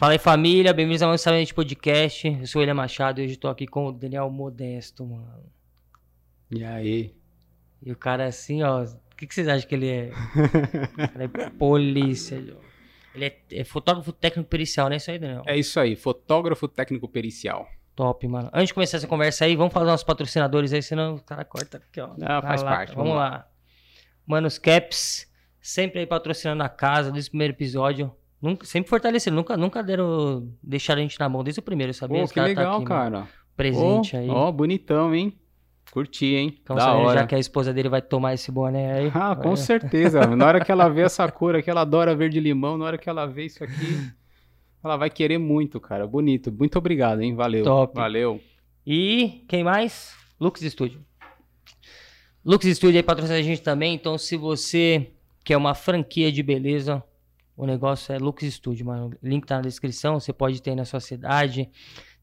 Fala aí, família. Bem-vindos a mais um de podcast. Eu sou o William Machado e hoje tô aqui com o Daniel Modesto, mano. E aí? E o cara assim, ó. O que, que vocês acham que ele é? ele é polícia. Ele é, é, fotógrafo técnico pericial, não é isso aí, Daniel? É isso aí, fotógrafo técnico pericial. Top, mano. Antes de começar essa conversa aí, vamos falar dos nossos patrocinadores aí, senão o cara corta aqui, ó. Não, faz lá, parte. Vamos, lá. lá. Manos Caps, sempre aí patrocinando a casa desde o primeiro episódio. Nunca, sempre fortaleceram, nunca, nunca deram, deixaram a gente na mão desde o primeiro, sabia? Pô, que tá legal, tá aqui, cara. Mano. Presente oh, aí. Ó, oh, bonitão, hein? Curti, hein? Então, da hora. já que a esposa dele vai tomar esse boné aí. Ah, com certeza. na hora que ela vê essa cor aqui, ela adora verde limão, na hora que ela vê isso aqui, ela vai querer muito, cara. Bonito. Muito obrigado, hein? Valeu. Top. Valeu. E quem mais? Lux Studio. Lux Studio aí patrocina a gente também, então se você quer uma franquia de beleza, o negócio é Lux Studio, mano. Link tá na descrição, você pode ter na sua cidade.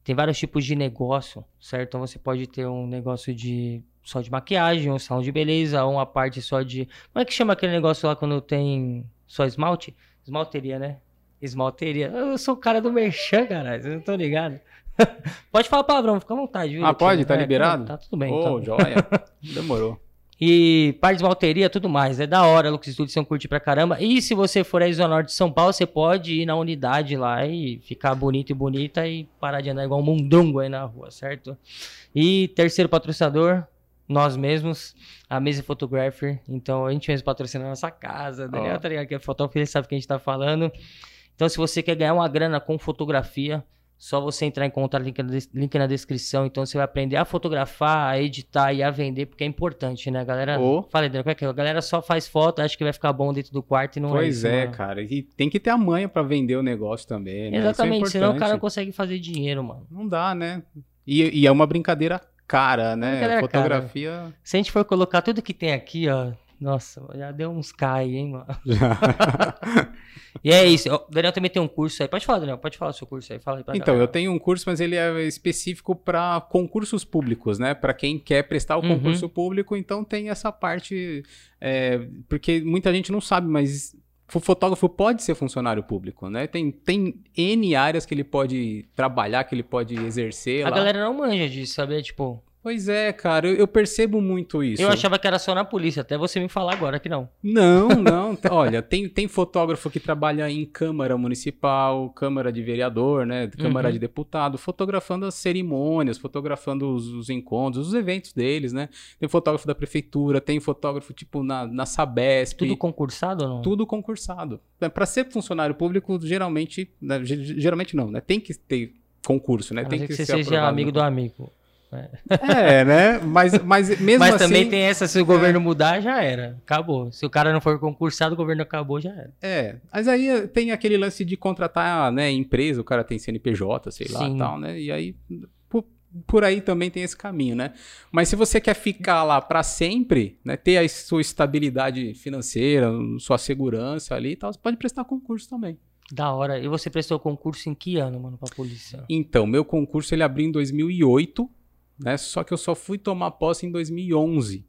Tem vários tipos de negócio, certo? Então você pode ter um negócio de só de maquiagem, um salão de beleza, ou uma parte só de. Como é que chama aquele negócio lá quando tem só esmalte? Esmalteria, né? Esmalteria. Eu sou o cara do Merchan, cara. Vocês não estão ligados. pode falar palavrão, fica à vontade, viu? Ah, pode? Tá é, liberado? Tá, tá, tudo bem. Ô, oh, então. joia. Demorou. E parte de malteria, tudo mais. É da hora, Lux Studio, você curte pra caramba. E se você for aí Zona Norte de São Paulo, você pode ir na unidade lá e ficar bonito e bonita e parar de andar igual um mundungo aí na rua, certo? E terceiro patrocinador, nós mesmos, a Mesa Photographer. Então a gente mesmo patrocina a nossa casa. Daniel oh. tá ligado que é fotógrafo, ele sabe o que a gente tá falando. Então se você quer ganhar uma grana com fotografia, só você entrar em contato, link na, link na descrição. Então você vai aprender a fotografar, a editar e a vender, porque é importante, né, galera? Oh. Falei, como é que é? A galera só faz foto, acha que vai ficar bom dentro do quarto e não pois é isso. Pois é, cara. E tem que ter a manha para vender o negócio também, né? É Exatamente, é senão o cara não consegue fazer dinheiro, mano. Não dá, né? E, e é uma brincadeira cara, né? Brincadeira Fotografia. Cara. Se a gente for colocar tudo que tem aqui, ó, nossa, já deu uns cai, hein, mano? e é isso. O Daniel também tem um curso aí. Pode falar, Daniel, pode falar o seu curso aí. Fala aí pra Então, galera. eu tenho um curso, mas ele é específico para concursos públicos, né? Para quem quer prestar o uhum. concurso público, então tem essa parte. É, porque muita gente não sabe, mas o fotógrafo pode ser funcionário público, né? Tem, tem N áreas que ele pode trabalhar, que ele pode exercer. A lá. galera não manja disso, sabe? Tipo, Pois é, cara, eu, eu, percebo muito isso. Eu achava que era só na polícia, até você me falar agora que não. Não, não. Olha, tem, tem fotógrafo que trabalha em Câmara Municipal, Câmara de Vereador, né? Câmara uhum. de Deputado, fotografando as cerimônias, fotografando os, os, encontros, os eventos deles, né? Tem fotógrafo da prefeitura, tem fotógrafo tipo na, na Sabesp. Tudo concursado ou não? Tudo concursado. É, Para ser funcionário público, geralmente, né? geralmente não, né? Tem que ter concurso, né? Tem que, que você seja amigo do amigo. É, né? Mas, mas mesmo mas assim... Mas também tem essa, se o governo é... mudar, já era. Acabou. Se o cara não for concursado, o governo acabou, já era. É, mas aí tem aquele lance de contratar, né, empresa, o cara tem CNPJ, sei lá, e tal, né? E aí, por, por, aí também tem esse caminho, né? Mas se você quer ficar lá para sempre, né, ter a sua estabilidade financeira, sua segurança ali e tal, você pode prestar concurso também. Da hora. E você prestou concurso em que ano, mano, pra polícia? Então, meu concurso ele abriu em 2008 né? Só que eu só fui tomar posse em 2011,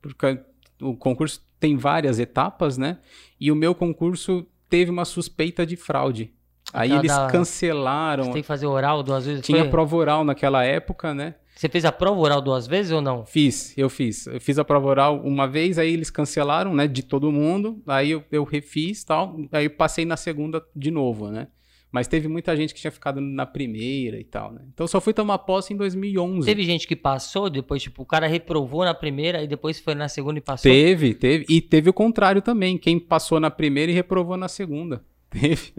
porque o concurso tem várias etapas, né? E o meu concurso teve uma suspeita de fraude. Aí eles cancelaram. Você tem que fazer oral duas vezes? Tinha foi? prova oral naquela época, né? Você fez a prova oral duas vezes ou não? Fiz, eu fiz. Eu fiz a prova oral uma vez, aí eles cancelaram, né, de todo mundo. Aí eu, eu refiz tal. Aí eu passei na segunda de novo, né? Mas teve muita gente que tinha ficado na primeira e tal, né? Então só fui tomar posse em 2011. Teve gente que passou, depois, tipo, o cara reprovou na primeira e depois foi na segunda e passou? Teve, teve. E teve o contrário também. Quem passou na primeira e reprovou na segunda. Teve.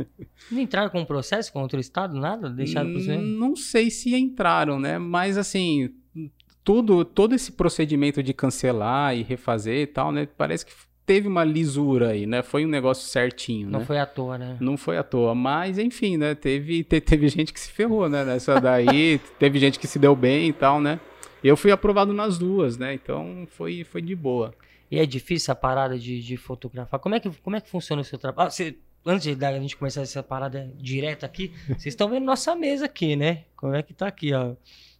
Não entraram com um processo contra o Estado? Nada? Deixaram por você? Não sei se entraram, né? Mas assim, tudo, todo esse procedimento de cancelar e refazer e tal, né? Parece que teve uma lisura aí, né? Foi um negócio certinho, Não né? foi à toa, né? Não foi à toa, mas enfim, né? Teve, te, teve gente que se ferrou, né? Nessa daí, teve gente que se deu bem e tal, né? Eu fui aprovado nas duas, né? Então foi, foi de boa. E é difícil a parada de, de fotografar. Como é, que, como é que funciona o seu trabalho? Ah, você, antes de a gente começar essa parada direta aqui, vocês estão vendo nossa mesa aqui, né? Como é que tá aqui, ó.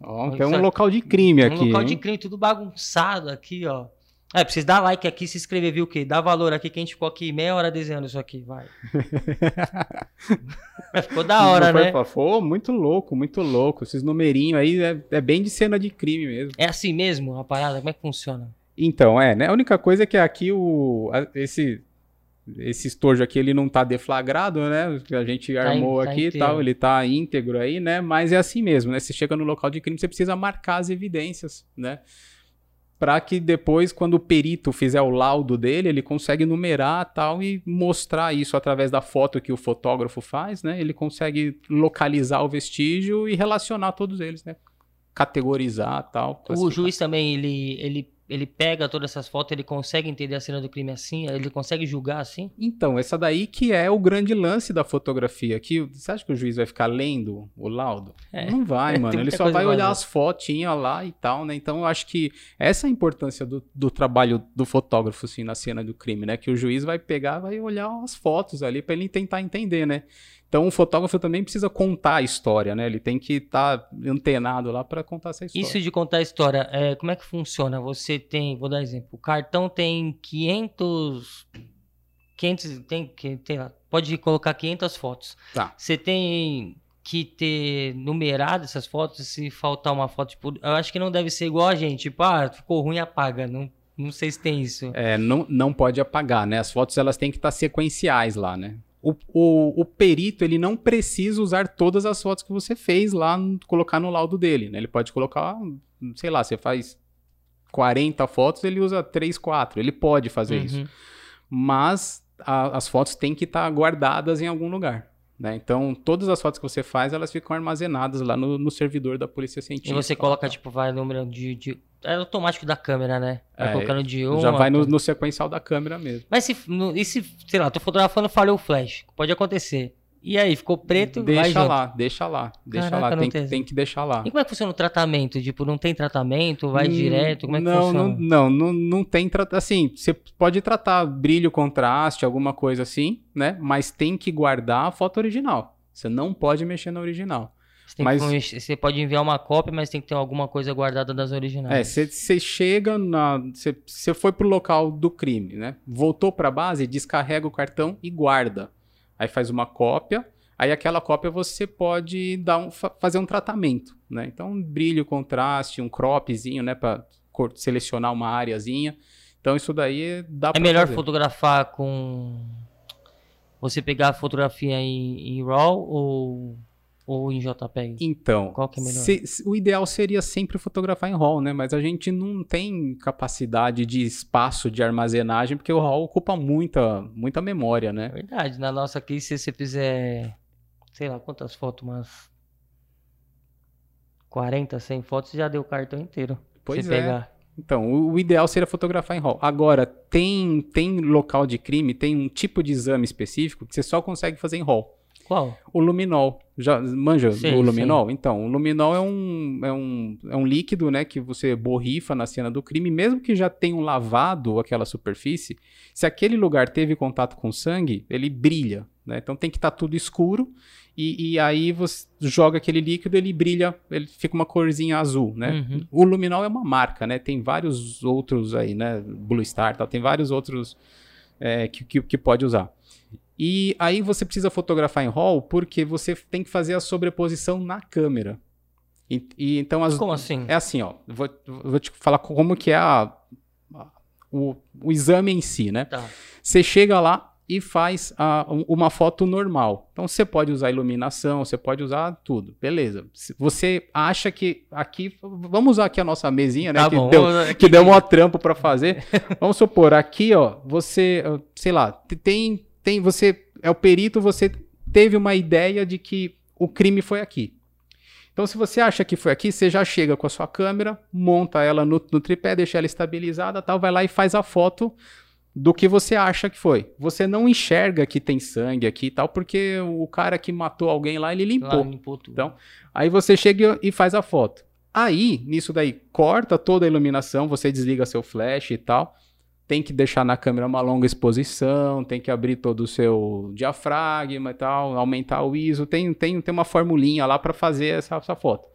Ó, tem um local de crime um aqui. Um local hein? de crime, tudo bagunçado aqui, ó. É, precisa dar like aqui, se inscrever, viu o quê? Dá valor aqui, que a gente ficou aqui meia hora desenhando isso aqui, vai. ficou da hora, foi, né? Foi muito louco, muito louco. Esses numerinhos aí é, é, bem de cena de crime mesmo. É assim mesmo a parada? Como é que funciona? Então, é, né? A única coisa é que aqui o. Esse, esse estojo aqui ele não tá deflagrado, né? A gente tá armou in, tá aqui e tal, ele tá íntegro aí, né? Mas é assim mesmo, né? Você chega no local de crime, você precisa marcar as evidências, né? Para que depois, quando o perito fizer o laudo dele, ele consegue numerar tal e mostrar isso através da foto que o fotógrafo faz, né? Ele consegue localizar o vestígio e relacionar todos eles, né? Categorizar tal. O juiz também ele, ele ele pega todas essas fotos, ele consegue entender a cena do crime assim? Ele consegue julgar assim? Então, essa daí que é o grande lance da fotografia. Que, você acha que o juiz vai ficar lendo o laudo? É. Não vai, mano. ele só vai olhar as fotinhas lá e tal, né? Então, eu acho que essa é a importância do, do trabalho do fotógrafo, assim, na cena do crime, né? Que o juiz vai pegar, vai olhar as fotos ali para ele tentar entender, né? Então, o fotógrafo também precisa contar a história, né? Ele tem que estar tá antenado lá para contar essa história. Isso de contar a história, é, como é que funciona? Você tem, vou dar exemplo, o cartão tem 500, 500 tem, tem pode colocar 500 fotos. Tá. Você tem que ter numerado essas fotos, se faltar uma foto, tipo, eu acho que não deve ser igual a gente, tipo, ah, ficou ruim, apaga, não não sei se tem isso. É, não, não pode apagar, né? As fotos elas têm que estar sequenciais lá, né? O, o, o, perito ele não precisa usar todas as fotos que você fez lá, colocar no laudo dele. Né? Ele pode colocar, sei lá, você faz 40 fotos, ele usa 3, 4. Ele pode fazer uhum. isso. Mas a, as fotos têm que estar tá guardadas em algum lugar. Né? Então, todas as fotos que você faz, elas ficam armazenadas lá no, no servidor da Polícia Científica. E você coloca, tipo, vai número de, de é automático da câmera, né? Vai é, colocando de um. Já vai no, no, sequencial da câmera mesmo. Mas se, no, e se, sei lá, tô fotografando falhou o flash? Pode acontecer. E aí, ficou preto, Deixa lá, deixa lá, deixa Caraca, lá, tem, tem, tem, que deixar lá. E como é que funciona o tratamento? Tipo, não tem tratamento, vai hum, direto, como é que não, funciona? Não, não, não, não tem tratamento, assim, você pode tratar brilho, contraste, alguma coisa assim, né? Mas tem que guardar a foto original. Você não pode mexer na original. Você, mas, que, você pode enviar uma cópia, mas tem que ter alguma coisa guardada das originais. É, você chega na. Você foi pro local do crime, né? Voltou para a base, descarrega o cartão e guarda. Aí faz uma cópia. Aí aquela cópia você pode dar um, fazer um tratamento, né? Então, um brilho, contraste, um cropzinho, né? Para selecionar uma areazinha. Então, isso daí dá É melhor fazer. fotografar com. Você pegar a fotografia em, em RAW ou ou em JPEG? Então, qual que é melhor? Se, o ideal seria sempre fotografar em RAW, né? Mas a gente não tem capacidade de espaço de armazenagem, porque o RAW ocupa muita, muita memória, né? É verdade. Na nossa aqui, se você fizer, sei lá, quantas fotos, umas 40, 100 fotos, já deu o cartão inteiro. Pois é. Pegar. Então, o, o, ideal seria fotografar em RAW. Agora, tem, tem local de crime, tem um tipo de exame específico que você só consegue fazer em RAW. Qual? O luminol. Já manja sim, o luminol? Sim. Então, o luminol é um, é, um, é um líquido, né, que você borrifa na cena do crime, mesmo que já tenham lavado aquela superfície, se aquele lugar teve contato com sangue, ele brilha, né? Então tem que estar tá tudo escuro e, e, aí você joga aquele líquido, ele brilha, ele fica uma corzinha azul, né? Uhum. O luminol é uma marca, né? Tem vários outros aí, né? Blue Star, tal, tem vários outros é, que, que, que pode usar. E aí você precisa fotografar em RAW porque você tem que fazer a sobreposição na câmera. E, e então as, como assim? É assim, ó. Vou, vou te falar como que é a, a, o, o exame em si, né? Tá. Você chega lá e faz a, uma foto normal. Então você pode usar iluminação, você pode usar tudo, beleza. Você acha que aqui, vamos usar aqui a nossa mesinha, né? Tá que, bom, deu, que deu um trampo para fazer. vamos supor aqui, ó, você, sei lá, tem tem você é o perito, você teve uma ideia de que o crime foi aqui. Então, se você acha que foi aqui, você já chega com a sua câmera, monta ela no, no tripé, deixa ela estabilizada, tal, vai lá e faz a foto do que você acha que foi. Você não enxerga que tem sangue aqui e tal, porque o cara que matou alguém lá, ele limpou. limpou tudo. Então, aí você chega e faz a foto. Aí, nisso daí, corta toda a iluminação, você desliga seu flash e tal tem que deixar na câmera uma longa exposição, tem que abrir todo o seu diafragma e tal, aumentar o ISO, tem, tem, tem uma formulinha lá para fazer essa, essa foto.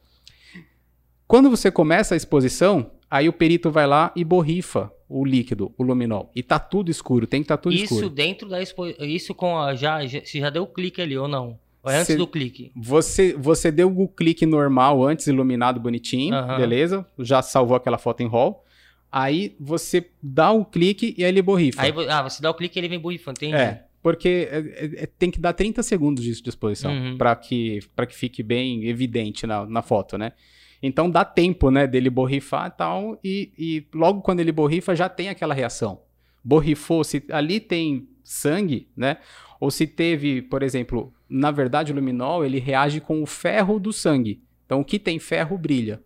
Quando você começa a exposição, aí o perito vai lá e borrifa o líquido, o luminol, e tá tudo escuro, tem que estar tá tudo isso escuro. Isso dentro da exposição, isso com a, já, já, se já deu o clique ali ou não? Ou é antes Cê, do clique? Você, você deu o clique normal antes, iluminado bonitinho, beleza? Já salvou aquela foto em RAW. Aí você dá o clique e aí ele borrifa. Aí, ah, você dá o clique e ele vem borrifando, entendi. É, porque é, é, é tem que dar 30 segundos disso de exposição uhum. para que, que fique bem evidente na, na foto, né? Então dá tempo, né, dele borrifar e tal, e, e logo quando ele borrifa já tem aquela reação. Borrifou, se ali tem sangue, né? Ou se teve, por exemplo, na verdade o luminol ele reage com o ferro do sangue. Então o que tem ferro brilha.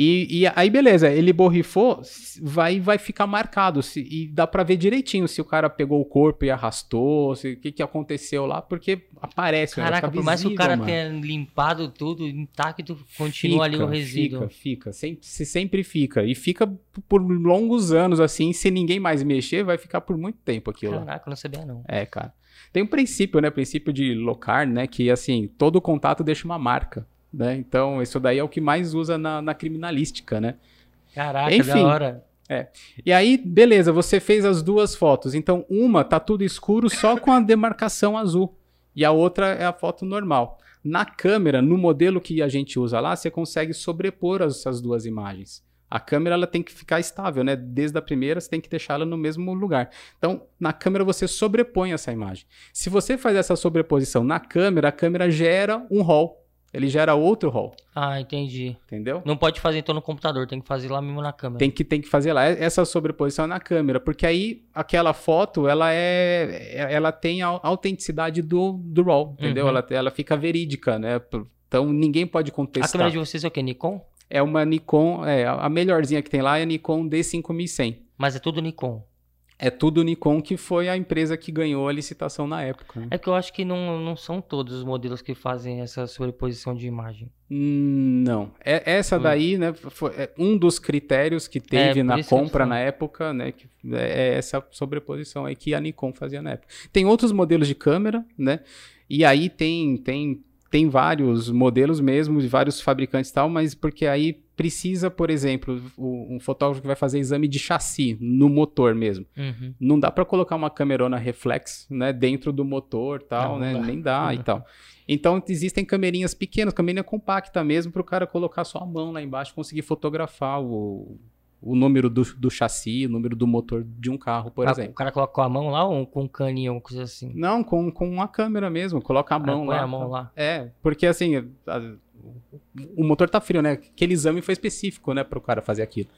E, e, aí, beleza, ele borrifou, vai, vai ficar marcado. Se, e dá para ver direitinho se o cara pegou o corpo e arrastou, o que, que aconteceu lá, porque aparece. Né? Caraca, por mais que o cara mano. tenha limpado tudo intacto, continua fica, ali o resíduo. Fica, fica. Sempre, sempre fica. E fica por longos anos, assim, se ninguém mais mexer, vai ficar por muito tempo aquilo. Caraca, não sabia não. É, cara. Tem um princípio, né? Princípio de Locar, né? Que, assim, todo contato deixa uma marca. Né? Então, isso daí é o que mais usa na, na criminalística, né? Caraca, Enfim, da hora. É. E aí, beleza, você fez as duas fotos. Então, uma tá tudo escuro só com a demarcação azul. E a outra é a foto normal. Na câmera, no modelo que a gente usa lá, você consegue sobrepor essas duas imagens. A câmera ela tem que ficar estável, né? Desde a primeira, você tem que deixá-la no mesmo lugar. Então, na câmera você sobrepõe essa imagem. Se você faz essa sobreposição na câmera, a câmera gera um RAW ele gera outro rol. Ah, entendi. Entendeu? Não pode fazer então no computador, tem que fazer lá mesmo na câmera. Tem que, tem que fazer lá. Essa sobreposição é na câmera, porque aí aquela foto, ela é. Ela tem a autenticidade do, do RAW, entendeu? Uhum. Ela, ela fica verídica, né? Então ninguém pode contestar. A câmera de vocês é o quê? Nikon? É uma Nikon, é, a melhorzinha que tem lá é a Nikon D5100. Mas é tudo Nikon. É tudo Nikon, que foi a empresa que ganhou a licitação na época. Né? É que eu acho que não, não são todos os modelos que fazem essa sobreposição de imagem. Hum, não. É, essa daí, né, foi é um dos critérios que teve é, na compra na época, né, que é, é essa sobreposição aí que a Nikon fazia na época. Tem outros modelos de câmera, né, e aí tem, tem, tem vários modelos mesmo, de vários fabricantes e tal, mas porque aí precisa, por exemplo, o, um fotógrafo que vai fazer exame de chassi no motor mesmo. Uhum. Não dá para colocar uma câmerona reflex, né, dentro do motor, tal, não, né, não dá. nem dá e tal. Então existem câmerinhas pequenas, câmera compacta mesmo para o cara colocar só a mão lá embaixo, conseguir fotografar o, o número do, do chassi, o número do motor de um carro, por ah, exemplo. O cara coloca com a mão lá ou com um caninho, ou coisa assim? Não, com, com uma câmera mesmo, coloca a ah, mão lá. a mão lá. É, porque assim, o motor tá frio, né? Aquele exame foi específico, né, para o cara fazer aquilo.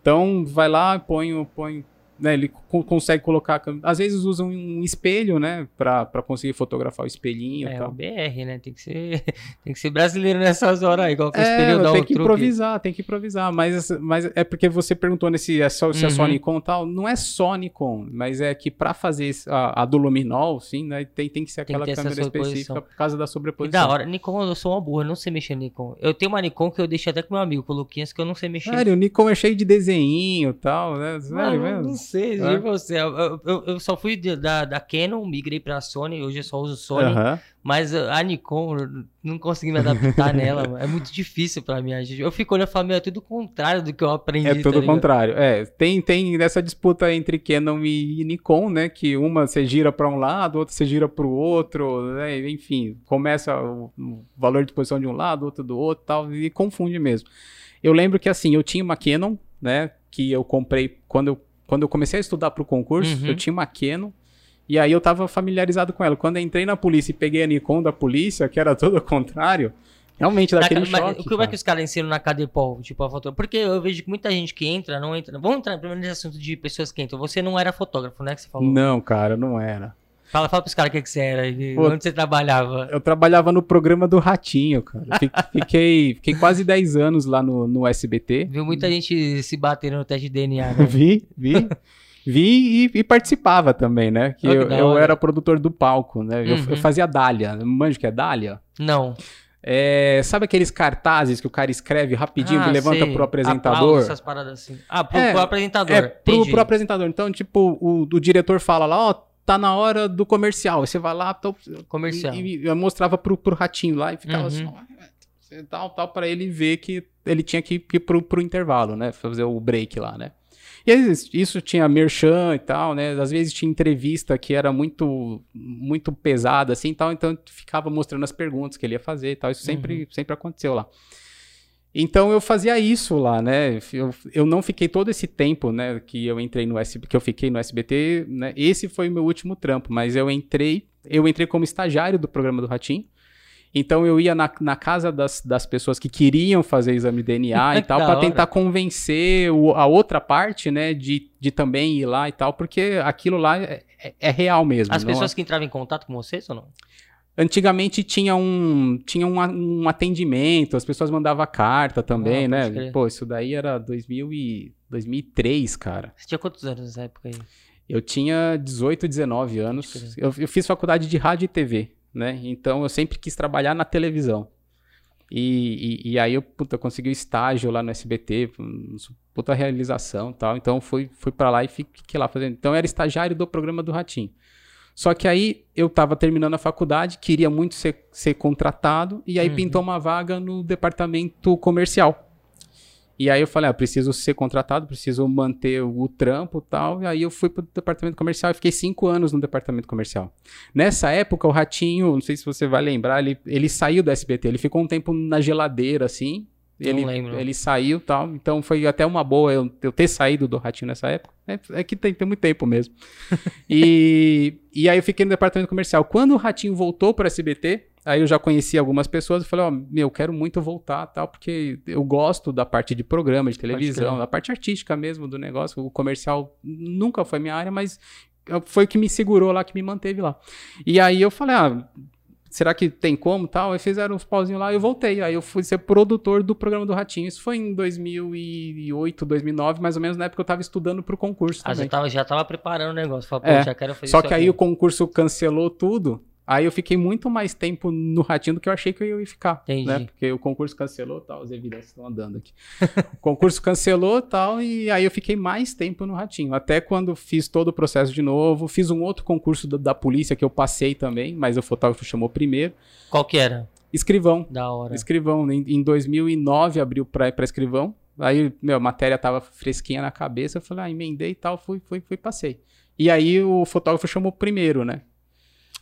Então, vai lá, põe, põe né, ele consegue colocar. Às vezes usam um espelho, né? Pra, pra conseguir fotografar o espelhinho. É, tal. o BR, né? Tem que ser, tem que ser brasileiro nessas horas aí. É, o espelho dá Tem que truque. improvisar, tem que improvisar. Mas, mas é porque você perguntou nesse, é só, se é só uhum. Nikon e tal. Não é só Nikon, mas é que pra fazer a, a do luminol, sim, né? Tem, tem que ser aquela que câmera específica por causa da sobreposição. E da hora. Nikon, eu sou uma burra, não sei mexer Nikon. Eu tenho uma Nikon que eu deixei até com meu amigo, com o Luquinhas, que eu não sei mexer. Sério, o Nikon é cheio de desenho e tal, né? Sério mesmo? Não sei, é. você. Eu, eu, eu só fui de, da, da Canon, migrei pra Sony, hoje eu só uso Sony. Uhum. Mas a Nikon, não consegui me adaptar nela. É muito difícil pra mim. Eu fico olhando e falo, meu, é tudo o contrário do que eu aprendi. É tudo o tá contrário. É, tem, tem essa disputa entre Canon e Nikon, né? Que uma você gira pra um lado, outra você gira pro outro, né? Enfim, começa o, o valor de posição de um lado, outro do outro tal, e confunde mesmo. Eu lembro que assim, eu tinha uma Canon, né? Que eu comprei quando eu quando eu comecei a estudar para o concurso, uhum. eu tinha uma Canon. E aí eu tava familiarizado com ela. Quando eu entrei na polícia e peguei a Nikon da polícia, que era todo o contrário, realmente daquele na, choque. Mas, como é que os caras ensinam na Cadepol, tipo, a foto? Porque eu vejo que muita gente que entra, não entra... Vamos entrar primeiro nesse assunto de pessoas que entram. Você não era fotógrafo, né, que você falou? Não, cara, não era. Fala, fala pros caras o que, que você era, Pô, onde você trabalhava. Eu trabalhava no programa do Ratinho, cara. Fiquei, fiquei quase 10 anos lá no, no SBT. Viu muita gente se batendo no teste de DNA, né? vi, vi. Vi e, e, participava também, né? Que, eu, eu era produtor do palco, né? Uhum. Eu, eu, uhum. fazia dália. Manjo que é dália? Não. É, sabe aqueles cartazes que o cara escreve rapidinho ah, e levanta sei. pro apresentador? Aplausos, essas paradas assim. Ah, pro, é, pro apresentador. É, pro, pro, apresentador. Então, tipo, o, o diretor fala lá, ó, oh, tá na hora do comercial. Você vai lá, tô, comercial. E, e, eu mostrava pro, pro ratinho lá e ficava uhum. assim, tal, tal, para ele ver que ele tinha que ir pro, pro intervalo, né? Fazer o break lá, né? E isso tinha merchan e tal, né? Às vezes tinha entrevista que era muito muito pesada assim, tal, então ficava mostrando as perguntas que ele ia fazer e tal. Isso sempre uhum. sempre aconteceu lá. Então eu fazia isso lá, né? Eu, eu não fiquei todo esse tempo, né, que eu entrei no SBT, que eu fiquei no SBT, né? Esse foi o meu último trampo, mas eu entrei, eu entrei como estagiário do programa do Ratinho. Então eu ia na, na casa das, das pessoas que queriam fazer exame de DNA e tal, para tentar convencer o, a outra parte, né, de, de também ir lá e tal, porque aquilo lá é, é, é real mesmo. As pessoas é... que entravam em contato com vocês ou não? Antigamente tinha um, tinha um, um atendimento, as pessoas mandavam carta também, ah, né? Crer. Pô, isso daí era 2000 e, 2003, cara. Você tinha quantos anos nessa época aí? Eu tinha 18, 19 anos. Eu, eu fiz faculdade de rádio e TV né? Então eu sempre quis trabalhar na televisão. E, e, e aí eu puta, consegui o estágio lá no SBT, puta realização tal. Então fui, fui para lá e fiquei lá fazendo. Então eu era estagiário do programa do Ratinho. Só que aí eu estava terminando a faculdade, queria muito ser, ser contratado, e aí uhum. pintou uma vaga no departamento comercial. E aí eu falei, ah, preciso ser contratado, preciso manter o, trampo e tal. E aí eu fui pro departamento comercial e fiquei cinco anos no departamento comercial. Nessa época, o Ratinho, não sei se você vai lembrar, ele, ele saiu do SBT, ele ficou um tempo na geladeira, assim. Ele. Ele saiu tal. Então foi até uma boa eu, eu ter saído do Ratinho nessa época. É, é que tem, tem muito tempo mesmo. e, e aí eu fiquei no departamento comercial. Quando o Ratinho voltou para SBT, Aí eu já conheci algumas pessoas e falei, ó, oh, meu, quero muito voltar, tal, porque eu gosto da parte de programa, de televisão, da parte artística mesmo do negócio. O comercial nunca foi minha área, mas foi o que me segurou lá, que me manteve lá. E aí eu falei, ah, será que tem como tal? Aí fizeram uns pauzinhos lá e eu voltei. Aí eu fui ser produtor do programa do Ratinho. Isso foi em 2008, 2009, mais ou menos, na época eu tava estudando pro concurso. Ah, também. já tava, já tava preparando o negócio. Falei, é, já quero fazer Só que aqui. aí o concurso cancelou tudo. Aí eu fiquei muito mais tempo no Ratinho do que eu achei que eu ia ficar. Entendi. Né? Porque o concurso cancelou tal, as evidências estão andando aqui. o concurso cancelou tal, e aí eu fiquei mais tempo no Ratinho. Até quando fiz todo o processo de novo, fiz um outro concurso da, da polícia que eu passei também, mas o fotógrafo chamou primeiro. Qual que era? Escrivão. Da hora. Escrivão. Em, em 2009 abriu pra escrivão. Aí, meu, a matéria tava fresquinha na cabeça. Eu falei, ah, emendei e tal, fui, fui, fui, passei. E aí o fotógrafo chamou primeiro, né?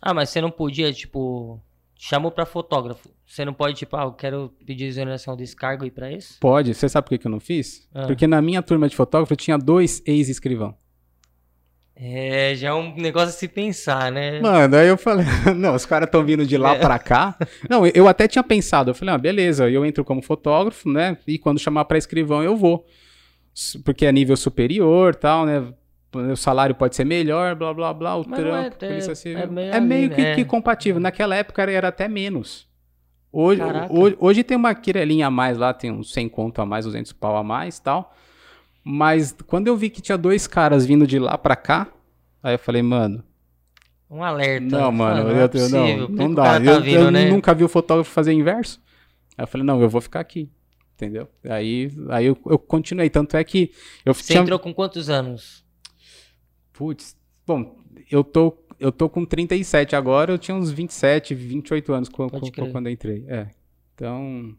Ah, mas você não podia, tipo. Chamou pra fotógrafo. Você não pode, tipo, ah, eu quero pedir exoneração desse cargo aí pra isso? Pode. Você sabe por que, eu não fiz? Ah. Porque na minha turma de fotógrafo tinha dois ex-escrivão. É, já é um negócio a se pensar, né? Mano, aí eu falei, não, os caras estão vindo de lá é. pra cá. Não, eu até tinha pensado, eu falei, ah, beleza, eu entro como fotógrafo, né? E quando chamar pra escrivão eu vou. Porque é nível superior tal, né? O salário pode ser melhor, blá blá blá, o Mas trampo, é, polícia civil. É meio, é meio ali, que, né? que, compatível. Naquela época era, até menos. Hoje, hoje, hoje, tem uma quirelinha a mais lá, tem uns 100 conto a mais, 200 pau a mais tal. Mas quando eu vi que tinha dois caras vindo de lá pra cá, aí eu falei, mano. Um alerta. Não, mano, não, eu, é não, não dá. Tá eu, vindo, eu né? nunca vi o fotógrafo fazer inverso. Aí eu falei, não, eu vou ficar aqui. Entendeu? Aí, aí eu, eu continuei. Tanto é que. Eu Você tinha... entrou com quantos anos? Putz, bom, eu tô, eu tô com 37 agora, eu tinha uns 27, 28 anos quando, quando eu entrei. É. Então.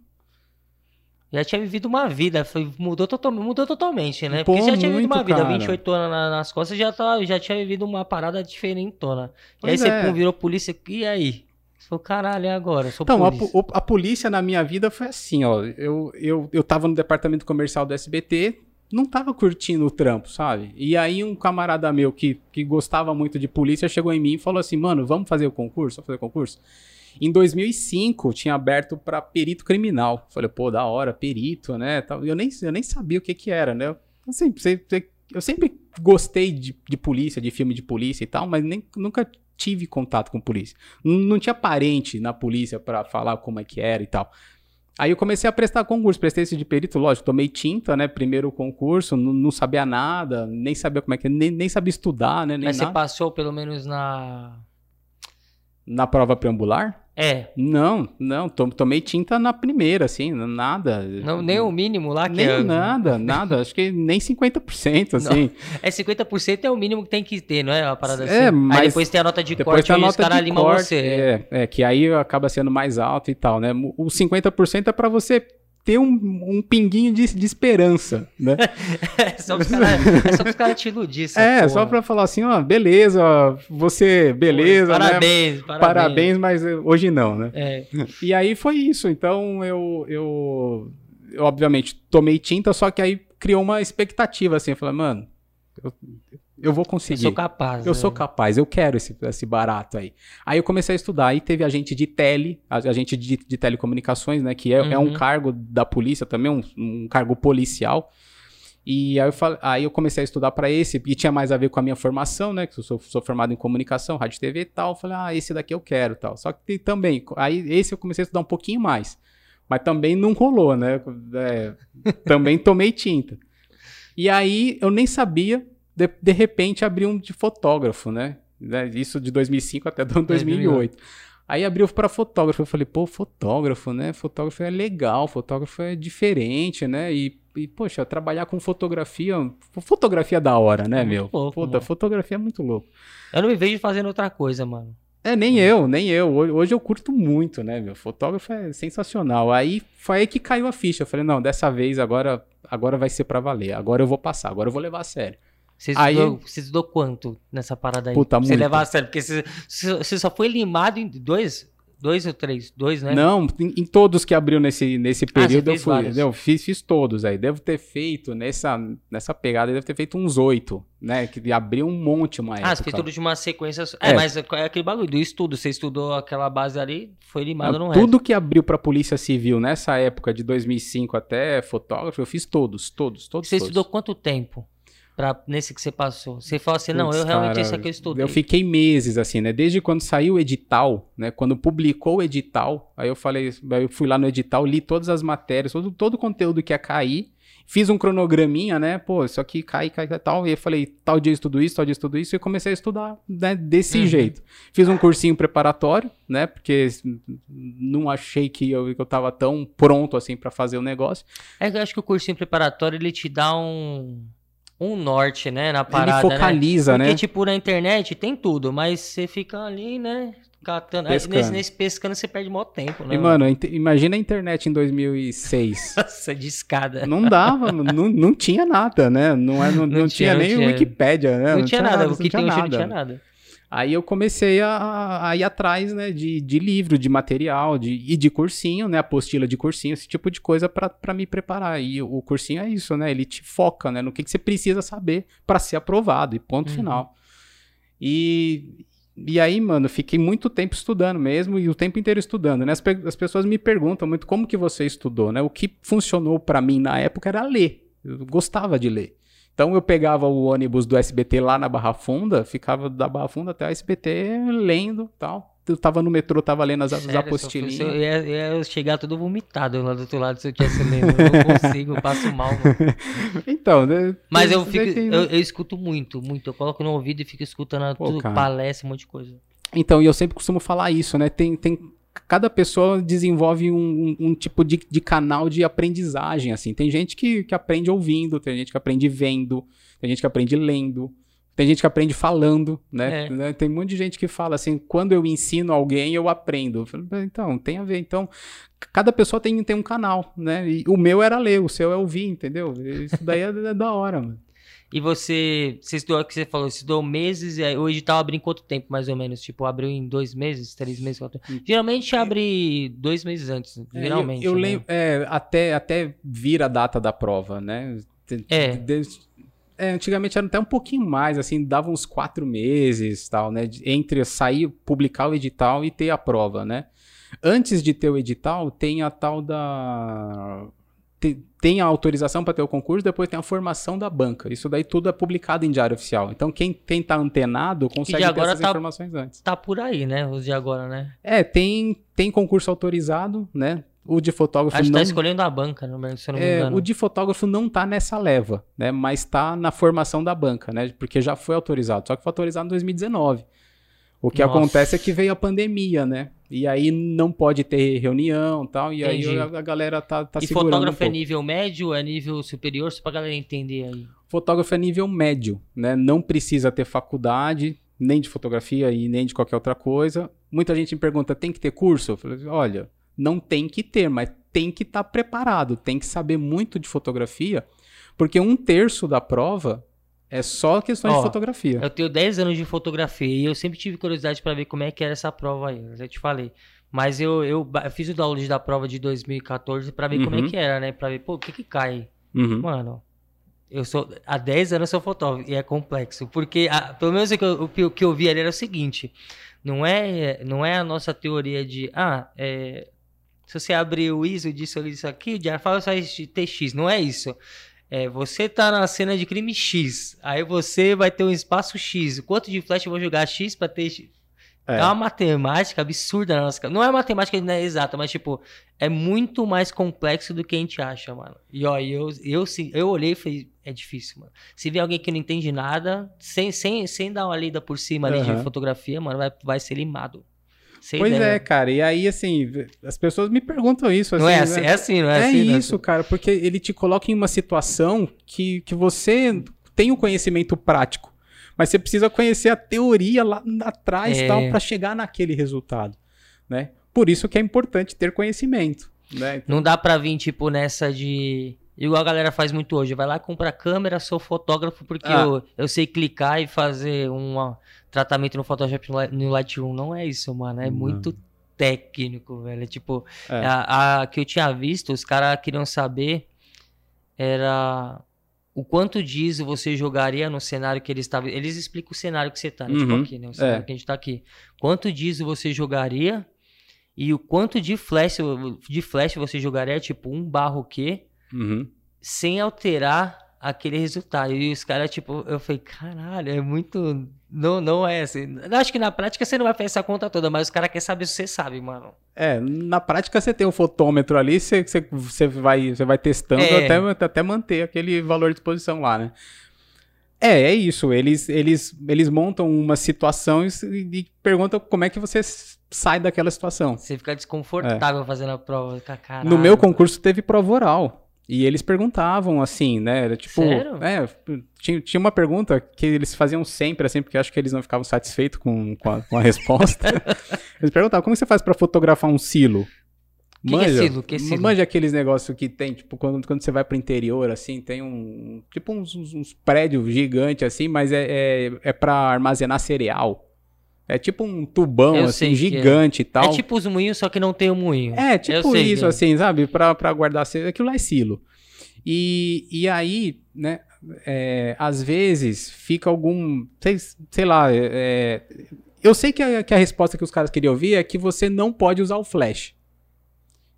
Já tinha vivido uma vida, foi, mudou, totalmente, mudou totalmente, né? Porque Pô, já tinha vivido uma vida, cara. 28 anos nas costas, já, tá, já tinha vivido uma parada diferentona. Pois e aí é. você virou polícia, e aí? Sou caralho, é agora? Sou então, polícia. A, a, polícia na minha vida foi assim, ó. Eu, eu, eu tava no departamento comercial do SBT, não tava curtindo o trampo, sabe? E aí um camarada meu que, que gostava muito de polícia chegou em mim e falou assim, mano, vamos fazer o concurso? Vamos fazer o concurso? Em 2005 tinha aberto para perito criminal. Falei, pô, da hora, perito, né? Eu nem, eu nem sabia o que que era, né? Eu sempre, eu sempre gostei de, de polícia, de filme de polícia e tal, mas nem, nunca tive contato com polícia. Não, não tinha parente na polícia para falar como é que era e tal. Aí eu comecei a prestar concurso, prestei esse de perito, lógico, tomei tinta, né? Primeiro concurso, não, sabia nada, nem sabia como é que, nem, nem sabia estudar, né? Mas nada. você passou pelo menos na. Na prova preambular? É. Não, não, tomei tinta na primeira, assim, nada. Não, nem o mínimo lá que Nem é... nada, nada, acho que nem 50%, assim. Não. É 50% é o mínimo que tem que ter, não é? Uma parada é, assim. Mas aí depois tem a nota de depois corte a nota os caras limam você. É, é, que aí acaba sendo mais alto e tal, né? O 50% é para você ter um, um pinguinho de, de esperança, né? é só os caras é cara te iludir, É, porra. só pra falar assim, ó, beleza, você, beleza, parabéns, né? parabéns, parabéns. mas hoje não, né? É. E aí foi isso, então eu, eu, eu, obviamente, tomei tinta, só que aí criou uma expectativa, assim, eu falei, mano, eu, eu vou conseguir. Eu sou capaz. Eu né? sou capaz, eu quero esse, esse barato aí. Aí eu comecei a estudar, aí teve agente de tele, agente de, de telecomunicações, né? Que é, uhum. é, um uhum. cargo da polícia também, um, um cargo policial. E aí eu, falei, aí eu comecei a estudar para esse, e tinha mais a ver com a minha formação, né? Que eu sou, sou formado em comunicação, rádio TV e tal. Eu falei, ah, esse daqui eu quero tal. Só que também, aí esse eu comecei a estudar um pouquinho mais. Mas também não rolou, né? É, também tomei tinta. E aí eu nem sabia de, de repente abriu um de fotógrafo, né? né? Isso de 2005 até 2008. Aí abriu para fotógrafo. Eu falei, pô, fotógrafo, né? Fotógrafo é legal, fotógrafo é diferente, né? E, e poxa, trabalhar com fotografia. Fotografia é da hora, né, é meu? Louco, Puta, mano. fotografia é muito louco. Eu não me vejo fazendo outra coisa, mano. É, nem eu, nem eu. Hoje eu curto muito, né, meu? Fotógrafo é sensacional. Aí foi aí que caiu a ficha. Eu falei, não, dessa vez agora, agora vai ser para valer. Agora eu vou passar, agora eu vou levar a sério. Você estudou, aí... você estudou quanto nessa parada aí? Puta, você levar a sério, porque você, você só foi limado em dois, dois ou três? Dois, né? Não, em, em todos que abriu nesse, nesse ah, período ah, eu fui. Eu fiz, fiz todos aí. Devo ter feito nessa, nessa pegada, devo ter feito uns oito, né? Que abriu um monte uma época. Ah, você fez tudo de uma sequência. É, é, mas é aquele bagulho do estudo. Você estudou aquela base ali, foi limado no Tudo resto. que abriu pra Polícia Civil nessa época de 2005 até fotógrafo, eu fiz todos, todos, todos. Você todos. estudou quanto tempo? Pra, nesse que você passou? Você falou assim, não, eu realmente cara, esse aqui eu estudei. Eu fiquei meses, assim, né? Desde quando saiu o edital, né? Quando publicou o edital, aí eu falei, eu fui lá no edital, li todas as matérias, todo, todo o conteúdo que ia cair, fiz um cronograminha, né? Pô, isso aqui cai, cai, cai, tal. E eu falei, tal dia tudo isso, tal dia tudo isso, e comecei a estudar, né? Desse uhum. jeito. Fiz um cursinho preparatório, né? Porque não achei que eu, que eu tava tão pronto, assim, para fazer o negócio. É que eu acho que o cursinho preparatório, ele te dá um um norte, né, na parada, Ele focaliza, né? Porque, né? tipo, na internet tem tudo, mas você fica ali, né, catando. Pescando. Nesse, nesse pescando você perde maior tempo, né? E, mano, imagina a internet em 2006. Nossa, de escada. Não dava, não, não tinha nada, né? Não, é, não, não, não tinha, tinha, nem o Wikipédia, né? Não, tinha, nada, o que tem hoje não tinha nada. Aí eu comecei a, a ir atrás, né, de, de livro, de material, de, e de cursinho, né, apostila de cursinho, esse tipo de coisa para me preparar. E o cursinho é isso, né, ele te foca, né, no que, que você precisa saber para ser aprovado, e ponto uhum. final. E, e aí, mano, fiquei muito tempo estudando mesmo, e o tempo inteiro estudando, né, as, as pessoas me perguntam muito como que você estudou, né, o que funcionou para mim na época era ler, eu gostava de ler. Então eu pegava o ônibus do SBT lá na Barra Funda, ficava da Barra Funda até o SBT lendo tal. Eu tava no metrô, tava lendo as, as apostilinhas. Eu ia, ia, chegar tudo vomitado lá do outro lado se eu tivesse lendo. Eu não consigo, eu passo mal, mano. Então, né, Mas eu, fico, eu, eu, escuto muito, muito. Eu coloco no ouvido e fico escutando Pô, tudo, palestra, um monte de coisa. Então, e eu sempre costumo falar isso, né? Tem, tem cada pessoa desenvolve um, um, um tipo de, de, canal de aprendizagem, assim. Tem gente que, que aprende ouvindo, tem gente que aprende vendo, tem gente que aprende lendo, tem gente que aprende falando, né? É. Tem um monte de gente que fala assim, quando eu ensino alguém, eu aprendo. então, tem a ver. Então, cada pessoa tem, tem um canal, né? E o meu era ler, o seu é ouvir, entendeu? Isso daí é, é da hora, mano. E você, você estudou, que você falou, estudou meses, e o edital abriu em quanto tempo, mais ou menos? Tipo, abriu em dois meses, três meses? Quatro... Hum. Geralmente abre dois meses antes, é, geralmente. Eu, eu né? lembro, é, até, até vir a data da prova, né? É. é, antigamente era até um pouquinho mais, assim, dava uns quatro meses, tal, né? Entre sair, publicar o edital e ter a prova, né? Antes de ter o edital, tem a tal da tem a autorização para ter o concurso, depois tem a formação da banca. Isso daí tudo é publicado em diário oficial. Então quem, quem tá antenado consegue ter essas tá, informações antes. Tá por aí, né? Os de agora, né? É, tem, tem concurso autorizado, né? O de fotógrafo Acho não... que tá escolhendo a banca, se eu não me é, engano. O de fotógrafo não tá nessa leva, né? Mas tá na formação da banca, né? Porque já foi autorizado. Só que foi autorizado em 2019. O que Nossa. acontece é que veio a pandemia, né? E aí não pode ter reunião tal, e Entendi. aí a, a, galera tá, tá e segurando fotógrafo um é nível médio, é nível superior, só pra galera entender aí. Fotógrafo é nível médio, né? Não precisa ter faculdade, nem de fotografia e nem de qualquer outra coisa. Muita gente me pergunta, tem que ter curso? Eu falei, olha, não tem que ter, mas tem que estar tá preparado, tem que saber muito de fotografia, porque um terço da prova é só questões de fotografia. Eu tenho 10 anos de fotografia e eu sempre tive curiosidade para ver como é que era essa prova aí. Eu já te falei. Mas eu, eu, eu fiz o download da prova de 2014 para ver uhum. como é uhum. que era, né? Para ver, pô, o que que cai? Uhum. Mano, eu sou há 10 anos eu sou fotógrafo e é complexo, porque a, pelo menos o que, eu, o que eu vi ali era o seguinte, não é não é a nossa teoria de ah, é, se você abrir o ISO disso ali isso aqui, o diário fala só TX, não é isso. É, você tá na cena de crime X, aí você vai ter um espaço X. Quanto de flash eu vou jogar X para ter X? É. é. uma matemática absurda na nossa Não é matemática né, exata, mas, tipo, é muito mais complexo do que a gente acha, mano. E, ó, eu, eu, eu, eu olhei e falei, é difícil, mano. Se vê alguém que não entende nada, sem, sem, sem dar uma lida por cima ali uhum. de fotografia, mano, vai, vai ser limado. Sem pois ideia. é, cara. E aí, assim, as pessoas me perguntam isso. Assim, não é assim, né? é assim, não é, é assim. É isso, cara, porque ele te coloca em uma situação que, que você tem o conhecimento prático, mas você precisa conhecer a teoria lá atrás é. tal para chegar naquele resultado, né? Por isso que é importante ter conhecimento, né? Então... Não dá para vir tipo nessa de Igual a galera faz muito hoje. Vai lá, compra câmera, sou fotógrafo, porque ah. eu, eu sei clicar e fazer um tratamento no Photoshop no Lightroom. Não é isso, mano. É Não. muito técnico, velho. É tipo, é. A, a, que eu tinha visto, os caras queriam saber era o quanto diz você jogaria no cenário que eles estavam. Eles explicam o cenário que você tá, né? Tipo uhum. Tipo aqui, né? O cenário é. que a gente tá aqui. Quanto diz você jogaria e o quanto de flash, de flash você jogaria, tipo, um barro que uhum. sem alterar aquele resultado. E os caras, tipo, eu falei, caralho, é muito. Não, não é assim. Acho que na prática você não vai fazer essa conta toda, mas os caras querem saber se você sabe, mano. É, na prática você tem um fotômetro ali, você, você, você, vai, você vai testando é. até, até manter aquele valor de exposição lá, né? É, é isso. Eles, eles, eles montam uma situação e, e perguntam como é que você sai daquela situação. Você fica desconfortável é. fazendo a prova. No meu concurso teve prova oral. E eles perguntavam assim, né? Era tipo. Sério? É, tinha, tinha uma pergunta que eles faziam sempre, assim, porque acho que eles não ficavam satisfeitos com, com, a, com a resposta. eles perguntavam: como você faz para fotografar um silo? Que manja, que é silo? Que é silo? Manja aqueles negócios que tem, tipo, quando, quando você vai pro interior, assim, tem um. Tipo uns, uns, uns prédios gigantes, assim, mas é, é, é para armazenar cereal. É tipo um tubão, eu assim, é. gigante é. e tal. É tipo os moinhos, só que não tem o moinho. É, tipo isso, assim, sabe? Pra, pra guardar... Aquilo lá é silo. E, e aí, né, é, às vezes fica algum... Sei, sei lá, é, é, eu sei que a, que a resposta que os caras queriam ouvir é que você não pode usar o flash.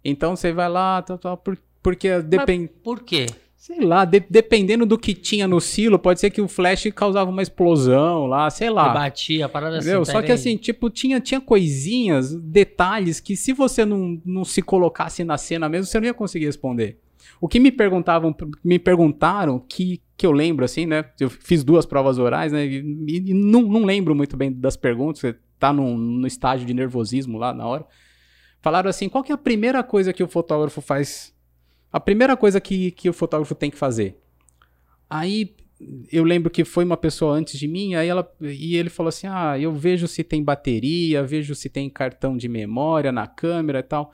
Então você vai lá, tal, tal, porque depende... Por quê? Sei lá, de, dependendo do que tinha no silo, pode ser que o flash causava uma explosão lá, sei lá. batia, a parada assim. Tá Só que assim, tipo, tinha, tinha coisinhas, detalhes que se você não, não se colocasse na cena mesmo, você não ia conseguir responder. O que me perguntavam, me perguntaram, que, que eu lembro, assim, né? Eu fiz duas provas orais, né? E, e não, não lembro muito bem das perguntas, você tá no, no estágio de nervosismo lá na hora. Falaram assim: qual que é a primeira coisa que o fotógrafo faz a primeira coisa que, que o fotógrafo tem que fazer. Aí eu lembro que foi uma pessoa antes de mim, aí ela e ele falou assim: "Ah, eu vejo se tem bateria, vejo se tem cartão de memória na câmera e tal".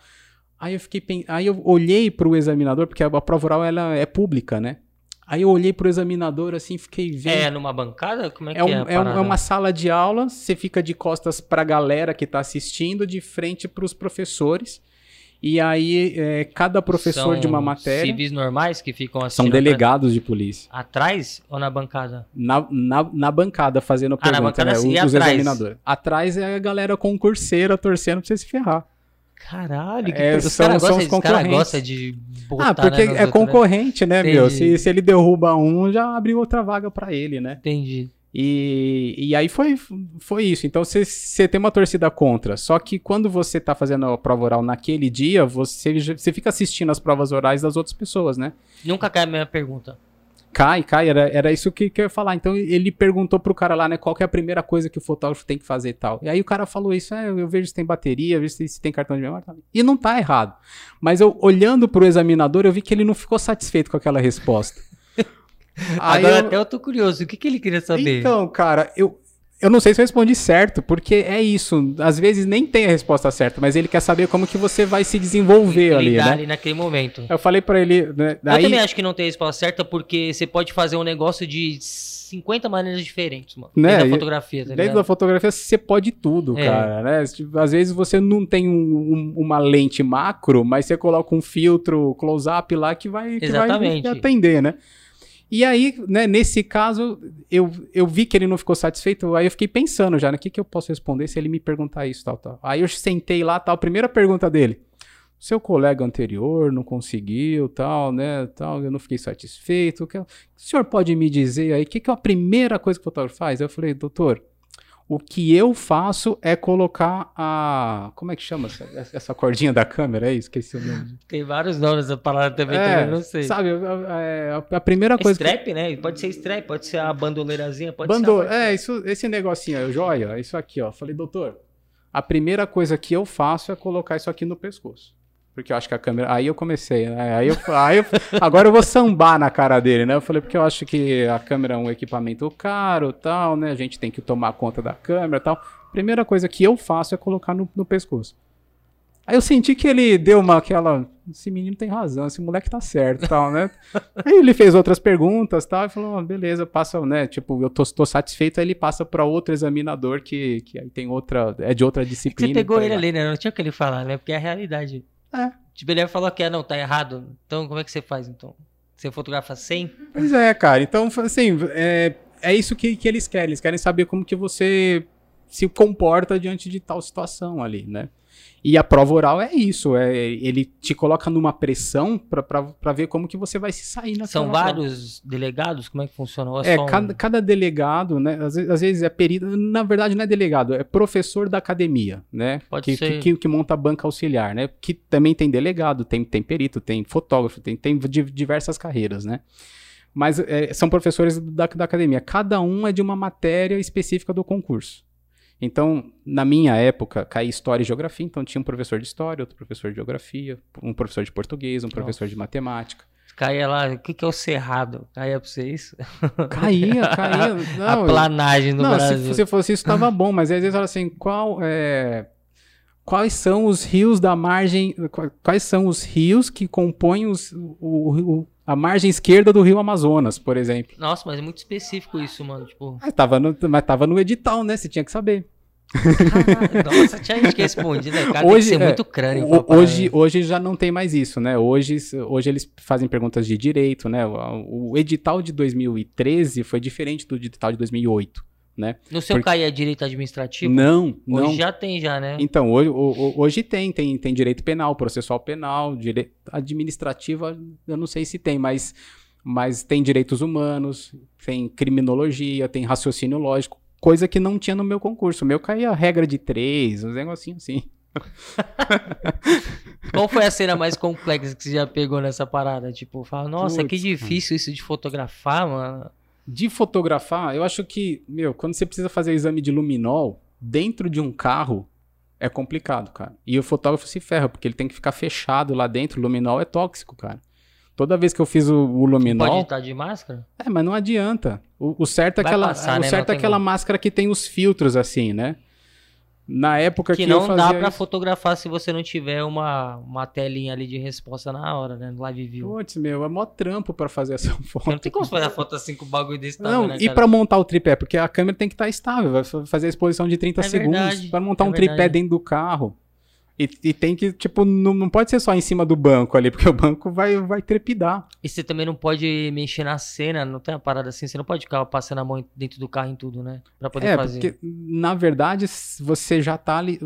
Aí eu fiquei aí eu olhei para o examinador, porque a prova oral ela é pública, né? Aí eu olhei pro examinador assim, fiquei vendo. É numa bancada? Como é, é que um, é? É, é uma sala de aula, você fica de costas para a galera que está assistindo, de frente para os professores. E aí, é, cada professor são de uma matéria. civis normais que ficam assim. São delegados de polícia. Atrás ou na bancada? Na, na, na bancada, fazendo pergunta, ah, na bancada, né? Sim. Os, os examinadores. Atrás é a galera concurseira torcendo pra você se ferrar. Caralho, que é, os gostam cara gosta de botar, Ah, porque né, é né? concorrente, né, né meu? Se, se ele derruba um, já abriu outra vaga para ele, né? Entendi. E, e aí foi, foi isso. Então você tem uma torcida contra. Só que quando você tá fazendo a prova oral naquele dia, você, você fica assistindo as provas orais das outras pessoas, né? Nunca cai a minha pergunta. Cai, cai, era, era isso que, que eu ia falar. Então ele perguntou pro cara lá, né, qual é a primeira coisa que o fotógrafo tem que fazer e tal. E aí o cara falou isso, é, eu vejo se tem bateria, vejo se, se tem cartão de memória. E não tá errado. Mas eu, olhando pro examinador, eu vi que ele não ficou satisfeito com aquela resposta. Agora eu... até eu tô curioso, o que, que ele queria saber? Então, cara, eu, eu não sei se eu respondi certo, porque é isso. Às vezes nem tem a resposta certa, mas ele quer saber como que você vai se desenvolver ali, né? ali naquele momento. Eu falei para ele, né, daí... Eu também acho que não tem a resposta certa, porque você pode fazer um negócio de 50 maneiras diferentes, mano. Né? Dentro da fotografia, tá Dentro da fotografia você pode tudo, é. cara, né? Às vezes você não tem um, um, uma lente macro, mas você coloca um filtro close-up lá que vai, que vai atender, né? E aí, né, nesse caso, eu, eu vi que ele não ficou satisfeito, aí eu fiquei pensando já, né, o que, que eu posso responder se ele me perguntar isso, tal, tal. Aí eu sentei lá, tal, primeira pergunta dele, seu colega anterior não conseguiu, tal, né, tal, eu não fiquei satisfeito, o, que, o senhor pode me dizer aí, o que, que é a primeira coisa que o fotógrafo faz? Eu falei, doutor, o que eu faço é colocar a. Como é que chama essa, essa cordinha da câmera? É isso? Esqueci o nome. Tem vários nomes da palavra também, é, também não sei. Sabe, a, a, a primeira coisa. Strap, que... né? Pode ser strap, pode ser a bandoleirazinha, pode Bandol... ser. É, isso, esse negocinho aí, joia, isso aqui, ó. Falei, doutor, a primeira coisa que eu faço é colocar isso aqui no pescoço. Porque eu acho que a câmera. Aí eu comecei, né? Aí eu, aí eu... Agora eu vou sambar na cara dele, né? Eu falei, porque eu acho que a câmera é um equipamento caro tal, né? A gente tem que tomar conta da câmera tal. Primeira coisa que eu faço é colocar no, no pescoço. Aí eu senti que ele deu uma aquela. Esse menino tem razão, esse moleque tá certo tal, né? aí ele fez outras perguntas tal, e falou: oh, beleza, passa, né? Tipo, eu tô, tô satisfeito, aí ele passa para outro examinador que, que aí tem outra. É de outra disciplina. É você pegou ele ali, né? Não tinha o que ele falar, né? Porque é a realidade. É. Tipo, ele falou que é, não, tá errado. Então, como é que você faz, então? Você fotografa sem? Pois é, cara. Então, assim, é, é isso que, que eles querem. Eles querem saber como que você se comporta diante de tal situação ali, né? E a prova oral é isso, é, ele te coloca numa pressão para ver como que você vai se sair na São vários prova. delegados? Como é que funciona? É, é cada, um... cada, delegado, né? Às vezes, às vezes, é perito, na verdade não é delegado, é professor da academia, né? Pode que, ser. Que, que, que, monta a banca auxiliar, né? Que também tem delegado, tem, tem perito, tem fotógrafo, tem, tem diversas carreiras, né? Mas é, são professores da, da academia. Cada um é de uma matéria específica do concurso. Então, na minha época, caía história e geografia, então tinha um professor de história, outro professor de geografia, um professor de português, um professor Nossa. de matemática. Caía lá, o que, que é o cerrado? Caía pra vocês? Caía, caía. Não, a planagem do não, Brasil. Se, se fosse isso, tava bom, mas às vezes fala assim, qual é quais são os rios da margem, quais são os rios que compõem os, o, o, a margem esquerda do rio Amazonas, por exemplo. Nossa, mas é muito específico isso, mano. Tipo... Mas, tava no, mas tava no edital, né? Você tinha que saber. Nossa, tinha gente que responde, né? Cara, hoje, tem que ser é, muito crânio. Hoje, hoje já não tem mais isso, né? Hoje, hoje eles fazem perguntas de direito, né? O, o edital de 2013 foi diferente do edital de 2008 né? No seu Porque... CAI é direito administrativo? Não, não. Hoje já tem já, né? Então, hoje, hoje tem, tem, tem direito penal, processual penal, direito administrativo, eu não sei se tem, mas, mas tem direitos humanos, tem criminologia, tem raciocínio lógico, coisa que não tinha no meu concurso. O meu caía regra de três, um negocinho assim. Qual foi a cena mais complexa que você já pegou nessa parada? Tipo, fala, nossa, Puts, que difícil isso de fotografar, mano. De fotografar, eu acho que, meu, quando você precisa fazer o exame de luminol dentro de um carro, é complicado, cara. E o fotógrafo se ferra, porque ele tem que ficar fechado lá dentro. O luminol é tóxico, cara. Toda vez que eu fiz o, o luminol. Pode estar de máscara? É, mas não adianta. O, o certo é aquela, passar, o né? certo é aquela máscara que tem os filtros assim, né? Na época que, que não dá para fotografar se você não tiver uma, uma telinha ali de resposta na hora, né? No live view. Putz, meu, é mó trampo para fazer essa foto. Não tem como fazer a foto assim com o bagulho desse Não, né, e para montar o tripé, porque a câmera tem que estar tá estável, vai fazer a exposição de 30 é segundos. Para montar é um verdade. tripé dentro do carro. E, e, tem que, tipo, não, não pode ser só em cima do banco ali, porque o banco vai, vai trepidar. E você também não pode mexer na cena, não tem uma parada assim, você não pode ficar passando a mão dentro do carro em tudo, né? Pra poder é, fazer. Porque, na verdade, você já tá ali.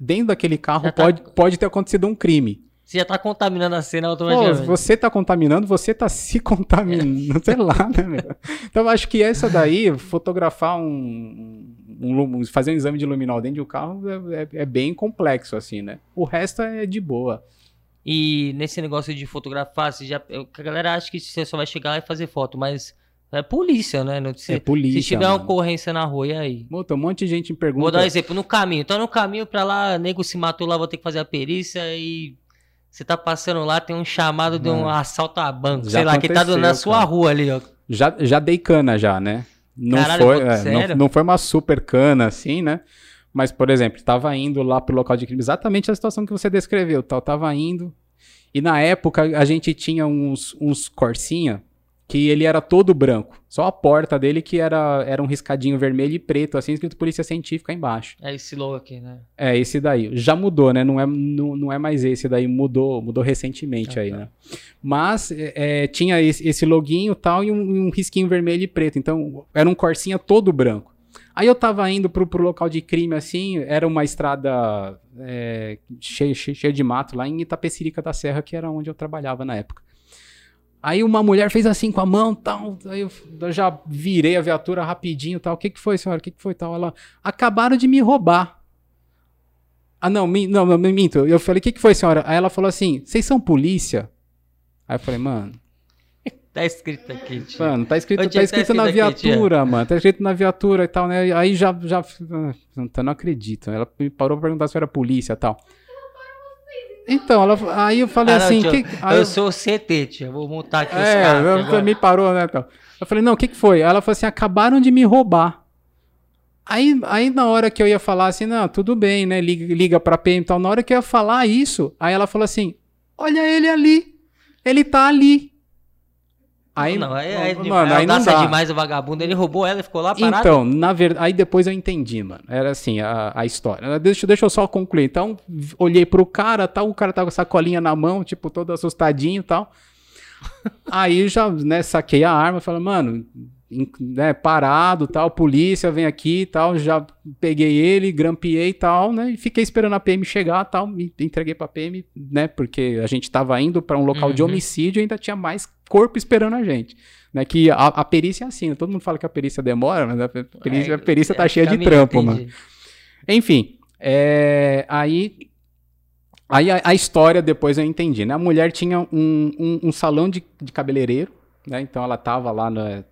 Dentro daquele carro tá pode, tá... pode ter acontecido um crime. Você já tá contaminando a cena automaticamente. Pô, você tá contaminando, você tá se contaminando, sei lá, né, meu? Então, acho que essa daí, fotografar um, um, fazer um exame de luminol dentro de um carro é, é, é, bem complexo, assim, né? O resto é de boa. E nesse negócio de fotografar, você já, a galera acha que você só vai chegar lá e fazer foto, mas é polícia, né? Se, é polícia. Se tiver uma ocorrência na rua, e aí? Puta, um monte de gente me pergunta. Vou dar um exemplo, no caminho. Então, no caminho pra lá, nego se matou lá, vou ter que fazer a perícia e. Você tá passando lá, tem um chamado de um assalto a banco, já sei lá, que tá na sua rua ali, ó. Já, já dei cana já, né? Não, Caralho, foi, é, não, não, foi uma super cana, assim, né? Mas, por exemplo, estava indo lá pro local de crime, exatamente a situação que você descreveu, tal, tava indo. E na época a gente tinha uns, uns Corsinha que ele era todo branco. Só a porta dele que era, era um riscadinho vermelho e preto, assim, escrito Polícia Científica embaixo. É esse logo aqui, né? É, esse daí. Já mudou, né? Não é, não, não é mais esse daí, mudou mudou recentemente ah, aí, tá. né? Mas é, tinha esse, esse loguinho tal e um, um risquinho vermelho e preto. Então, era um Corsinha todo branco. Aí eu tava indo pro, pro local de crime, assim, era uma estrada é, cheia, cheia, cheia de mato lá em Itapecerica da Serra, que era onde eu trabalhava na época. Aí uma mulher fez assim com a mão, tal, aí eu, eu já virei a viatura rapidinho, tal. O que que foi, senhora? O que que foi, tal? Ela, acabaram de me roubar. Ah, não, não, não, minto. Eu falei, o que que foi, senhora? Aí ela falou assim, vocês são polícia? Aí eu falei, mano, Tá escrito aqui, tio. Mano, tá escrito, tá escrito, tá escrito na viatura, aqui, mano. Tá escrito na viatura e tal, né? Aí já. já não acredito. Ela me parou pra perguntar se era polícia e tal. Então, ela, aí eu falei ah, não, assim. Tio, que, eu, eu sou CT, tio. Vou montar aqui é, os caras. Me parou, né? Então. Eu falei, não, o que, que foi? Aí ela falou assim: acabaram de me roubar. Aí, aí na hora que eu ia falar assim, não, tudo bem, né? Liga, liga pra PM e tal. Na hora que eu ia falar isso, aí ela falou assim: olha ele ali. Ele tá ali. Aí, não, é, é, mano, aí não dá. demais o vagabundo, ele roubou ela e ficou lá parado. Então, na verdade, aí depois eu entendi, mano. Era assim, a, a história. Deixa, deixa eu só concluir. Então, olhei pro cara, tal, o cara tava com a sacolinha na mão, tipo, todo assustadinho e tal. aí já, né, saquei a arma, falei, mano, né, parado, tal, polícia vem aqui e tal, já peguei ele, grampeei e tal, né, e fiquei esperando a PM chegar tal, me entreguei pra PM, né, porque a gente tava indo para um local uhum. de homicídio e ainda tinha mais corpo esperando a gente. Né, que a, a perícia é assim, né, todo mundo fala que a perícia demora, mas a perícia, é, a perícia é, tá cheia de trampo, mano. Enfim, é, aí Aí a, a, história depois eu entendi, né? A mulher tinha um, um, um salão de, de cabeleireiro, né? Então ela estava lá, na,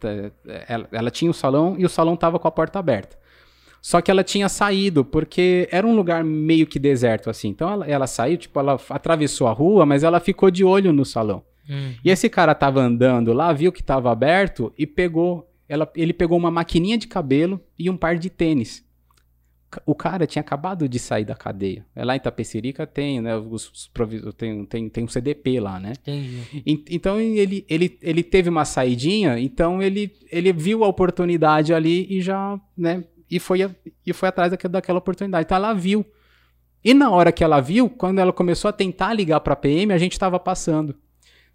ela, ela, tinha o salão e o salão estava com a porta aberta. Só que ela tinha saído, porque era um lugar meio que deserto, assim. Então ela, ela saiu, tipo, ela atravessou a rua, mas ela ficou de olho no salão. Hum. E esse cara tava andando lá, viu que estava aberto e pegou. Ela, ele pegou uma maquininha de cabelo e um par de tênis o cara tinha acabado de sair da cadeia. É lá em Tapecerica tem, né, os, os tem, tem, tem um CDP lá, né? Entendi. E, então ele, ele, ele teve uma saidinha, então ele, ele viu a oportunidade ali e já, né, e foi, e foi atrás daquela, daquela oportunidade. Então ela viu. E na hora que ela viu, quando ela começou a tentar ligar para a PM, a gente estava passando.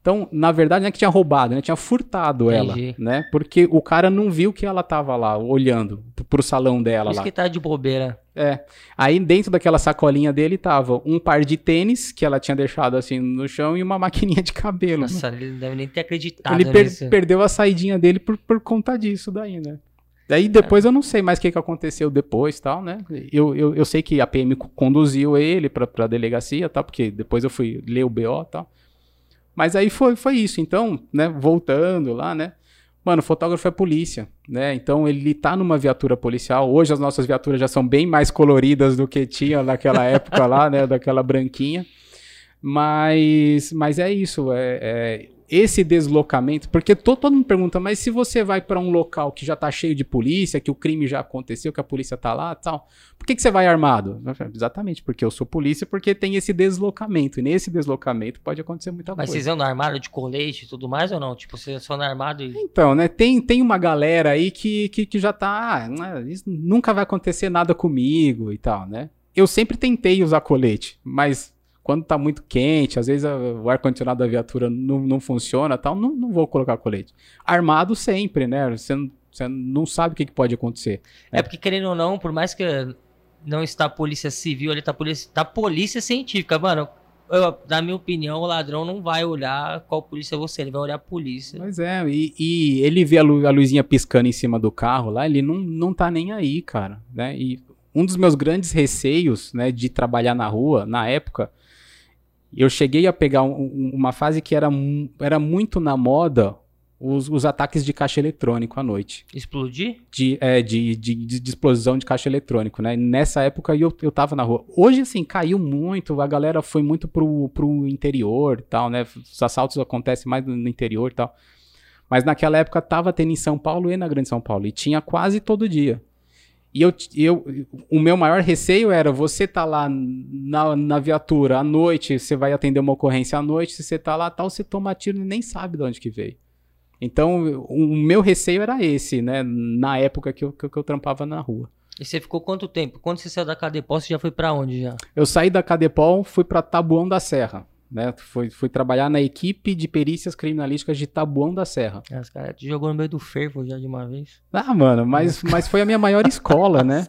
Então, na verdade, não é que tinha roubado, né? Tinha furtado Entendi. ela, né? Porque o cara não viu que ela tava lá, olhando pro salão dela Isso lá. que tá de bobeira. É. Aí dentro daquela sacolinha dele tava um par de tênis que ela tinha deixado assim no chão e uma maquininha de cabelo. Nossa, ele não deve nem ter acreditado Ele per perdeu a saidinha dele por, por conta disso daí, né? Daí depois é. eu não sei mais o que, que aconteceu depois tal, né? Eu, eu, eu sei que a PM conduziu ele pra, pra delegacia, tal, porque depois eu fui ler o BO tal. Mas aí foi, foi isso. Então, né, voltando lá, né? Mano, o fotógrafo é polícia, né? Então ele tá numa viatura policial. Hoje as nossas viaturas já são bem mais coloridas do que tinha naquela época lá, né? Daquela branquinha. Mas, mas é isso. É, é, esse deslocamento, porque todo, todo mundo pergunta, mas se você vai para um local que já tá cheio de polícia, que o crime já aconteceu, que a polícia tá lá tal, por que, que você vai armado? Exatamente, porque eu sou polícia, porque tem esse deslocamento, e nesse deslocamento pode acontecer muita mas coisa. Mas vocês andam armado de colete e tudo mais ou não? Tipo, vocês só armado e... Então, né, tem, tem uma galera aí que, que, que já tá, ah, né, nunca vai acontecer nada comigo e tal, né? Eu sempre tentei usar colete, mas quando tá muito quente, às vezes a, o ar-condicionado da viatura não, não funciona tal, não, não vou colocar colete. Armado sempre, né? Você, você não sabe o que, que pode acontecer. É, é porque, querendo ou não, por mais que não está a polícia civil, ele tá polícia, tá polícia científica, mano. Eu, na minha opinião, o ladrão não vai olhar qual polícia é você, ele vai olhar a polícia. Mas é, e, e ele vê a, lu, a, luzinha piscando em cima do carro lá, ele não, não tá nem aí, cara, né? E um dos meus grandes receios, né, de trabalhar na rua, na época, eu cheguei a pegar um, uma fase que era, era muito na moda os, os, ataques de caixa eletrônico à noite. Explodir? De, é, de, de, de, explosão de caixa eletrônico, né? Nessa época eu, eu tava na rua. Hoje, assim, caiu muito, a galera foi muito pro, pro interior e tal, né? Os assaltos acontecem mais no interior e tal. Mas naquela época tava tendo em São Paulo e na Grande São Paulo. E tinha quase todo dia. E eu, eu, o meu maior receio era você tá lá na, na viatura à noite, você vai atender uma ocorrência à noite, se você tá lá tal, você toma tiro e nem sabe de onde que veio. Então, o meu receio era esse, né? Na época que eu, que, eu trampava na rua. E você ficou quanto tempo? Quando você saiu da Cadepol, você já foi para onde já? Eu saí da Cadepol, fui para Tabuão da Serra. Né? Fui, fui trabalhar na equipe de perícias criminalísticas de Tabuão da Serra. É, os caras te jogou no meio do fervo já de uma vez. Ah, mano, mas, mas foi a minha maior escola, né?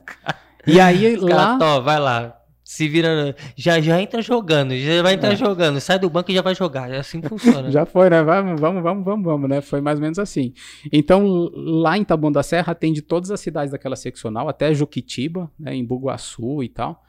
E aí lá. Cara, vai lá se vira. Já, já entra jogando, já vai entrar é. jogando, sai do banco e já vai jogar. É assim que funciona. já foi, né? Vamos, vamos, vamos, vamos, vamos, né? Foi mais ou menos assim. Então, lá em Taboão da Serra, atende todas as cidades daquela seccional, até Juquitiba, né? Em Buguaçu e tal.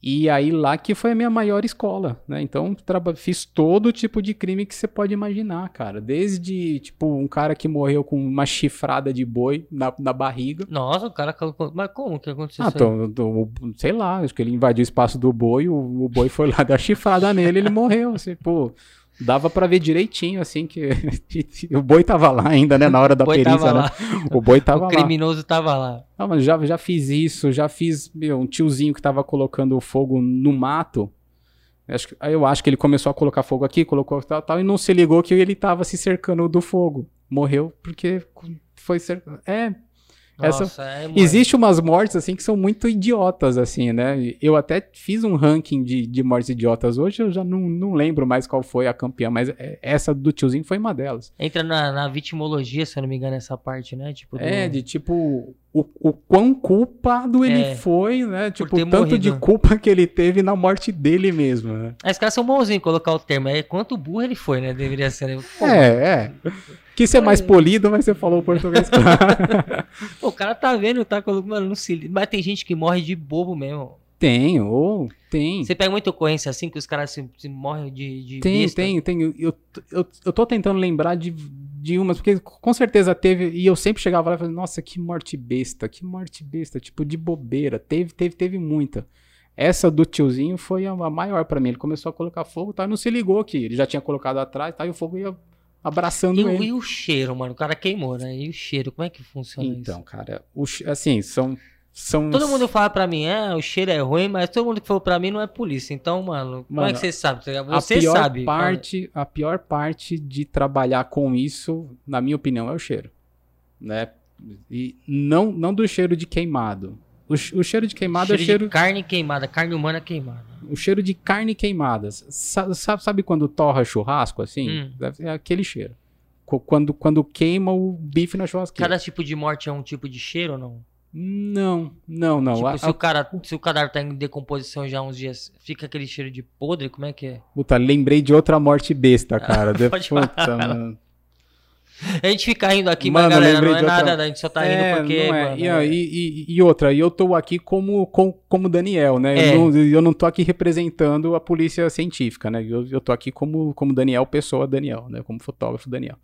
E aí lá que foi a minha maior escola, né? Então fiz todo tipo de crime que você pode imaginar, cara. Desde, tipo, um cara que morreu com uma chifrada de boi na, na barriga. Nossa, o cara... Mas como que aconteceu ah, então, tô, sei lá, acho que ele invadiu o espaço do boi, o, o boi foi lá dar chifrada nele ele morreu, assim, pô... Dava para ver direitinho, assim, que o boi tava lá ainda, né, na hora da perícia, né? O boi tava lá. O criminoso lá. tava lá. Ah, mas já, já fiz isso, já fiz, meu, um tiozinho que tava colocando fogo no mato. Acho, eu acho que ele começou a colocar fogo aqui, colocou tal, tal, e não se ligou que ele tava se cercando do fogo. Morreu porque foi cercado. É, essa... Nossa, é, Existe umas mortes, assim, que são muito idiotas, assim, né? Eu até fiz um ranking de, de mortes idiotas hoje, eu já não, não lembro mais qual foi a campeã, mas é, essa do tiozinho foi uma delas. Entra na, na vitimologia, se eu não me engano, essa parte, né? Tipo, do... É, de tipo, o, o quão culpado ele é, foi, né? Tipo, tanto morrido. de culpa que ele teve na morte dele mesmo, né? Esses caras são bonzinhos colocar o termo, é quanto burro ele foi, né? Deveria ser. Né? Pô, é, é. Quis ser mais polido, mas você falou português. Pô, o cara tá vendo, tá colocando, mano, não se... Mas tem gente que morre de bobo mesmo. Tem, ou tem. Você pega muita ocorrência assim que os caras se, se morrem de, de Tem, besta? tem, tem. Eu, eu, eu, eu tô tentando lembrar de, de umas, porque com certeza teve, e eu sempre chegava lá e falava, nossa, que morte besta, que morte besta, tipo, de bobeira. Teve, teve, teve muita. Essa do tiozinho foi a, a maior para mim. Ele começou a colocar fogo, tá? Não se ligou que ele já tinha colocado atrás, tá? E o fogo ia abraçando e, ele. E o cheiro, mano? O cara queimou, né? E o cheiro, como é que funciona então, isso? Então, cara, o, assim, são, são... Todo mundo fala pra mim, é, o cheiro é ruim, mas todo mundo que falou pra mim não é polícia. Então, mano, mano como é que você sabe? Você a pior sabe. Parte, a pior parte de trabalhar com isso, na minha opinião, é o cheiro. Né? E não, não do cheiro de queimado. O, o cheiro de queimado cheiro é cheiro. De carne queimada, carne humana queimada. O cheiro de carne queimada. Sabe, sabe quando torra churrasco assim? Hum. É aquele cheiro. Quando, quando queima o bife na churrasqueira. Cada tipo de morte é um tipo de cheiro ou não? Não, não, não. Tipo, a, se, a... O cara, se o cadáver tá em decomposição já há uns dias, fica aquele cheiro de podre? Como é que é? Puta, lembrei de outra morte besta, cara. Pode Puta, mano. A gente fica indo aqui, mano, mas galera, não é nada, outra... a gente só tá é, indo porque. É. Mano, e, é... e, e, outra, e eu tô aqui como, como, como Daniel, né? É. Eu, não, eu não tô aqui representando a polícia científica, né? Eu, eu tô aqui como, como Daniel, pessoa Daniel, né? Como fotógrafo Daniel.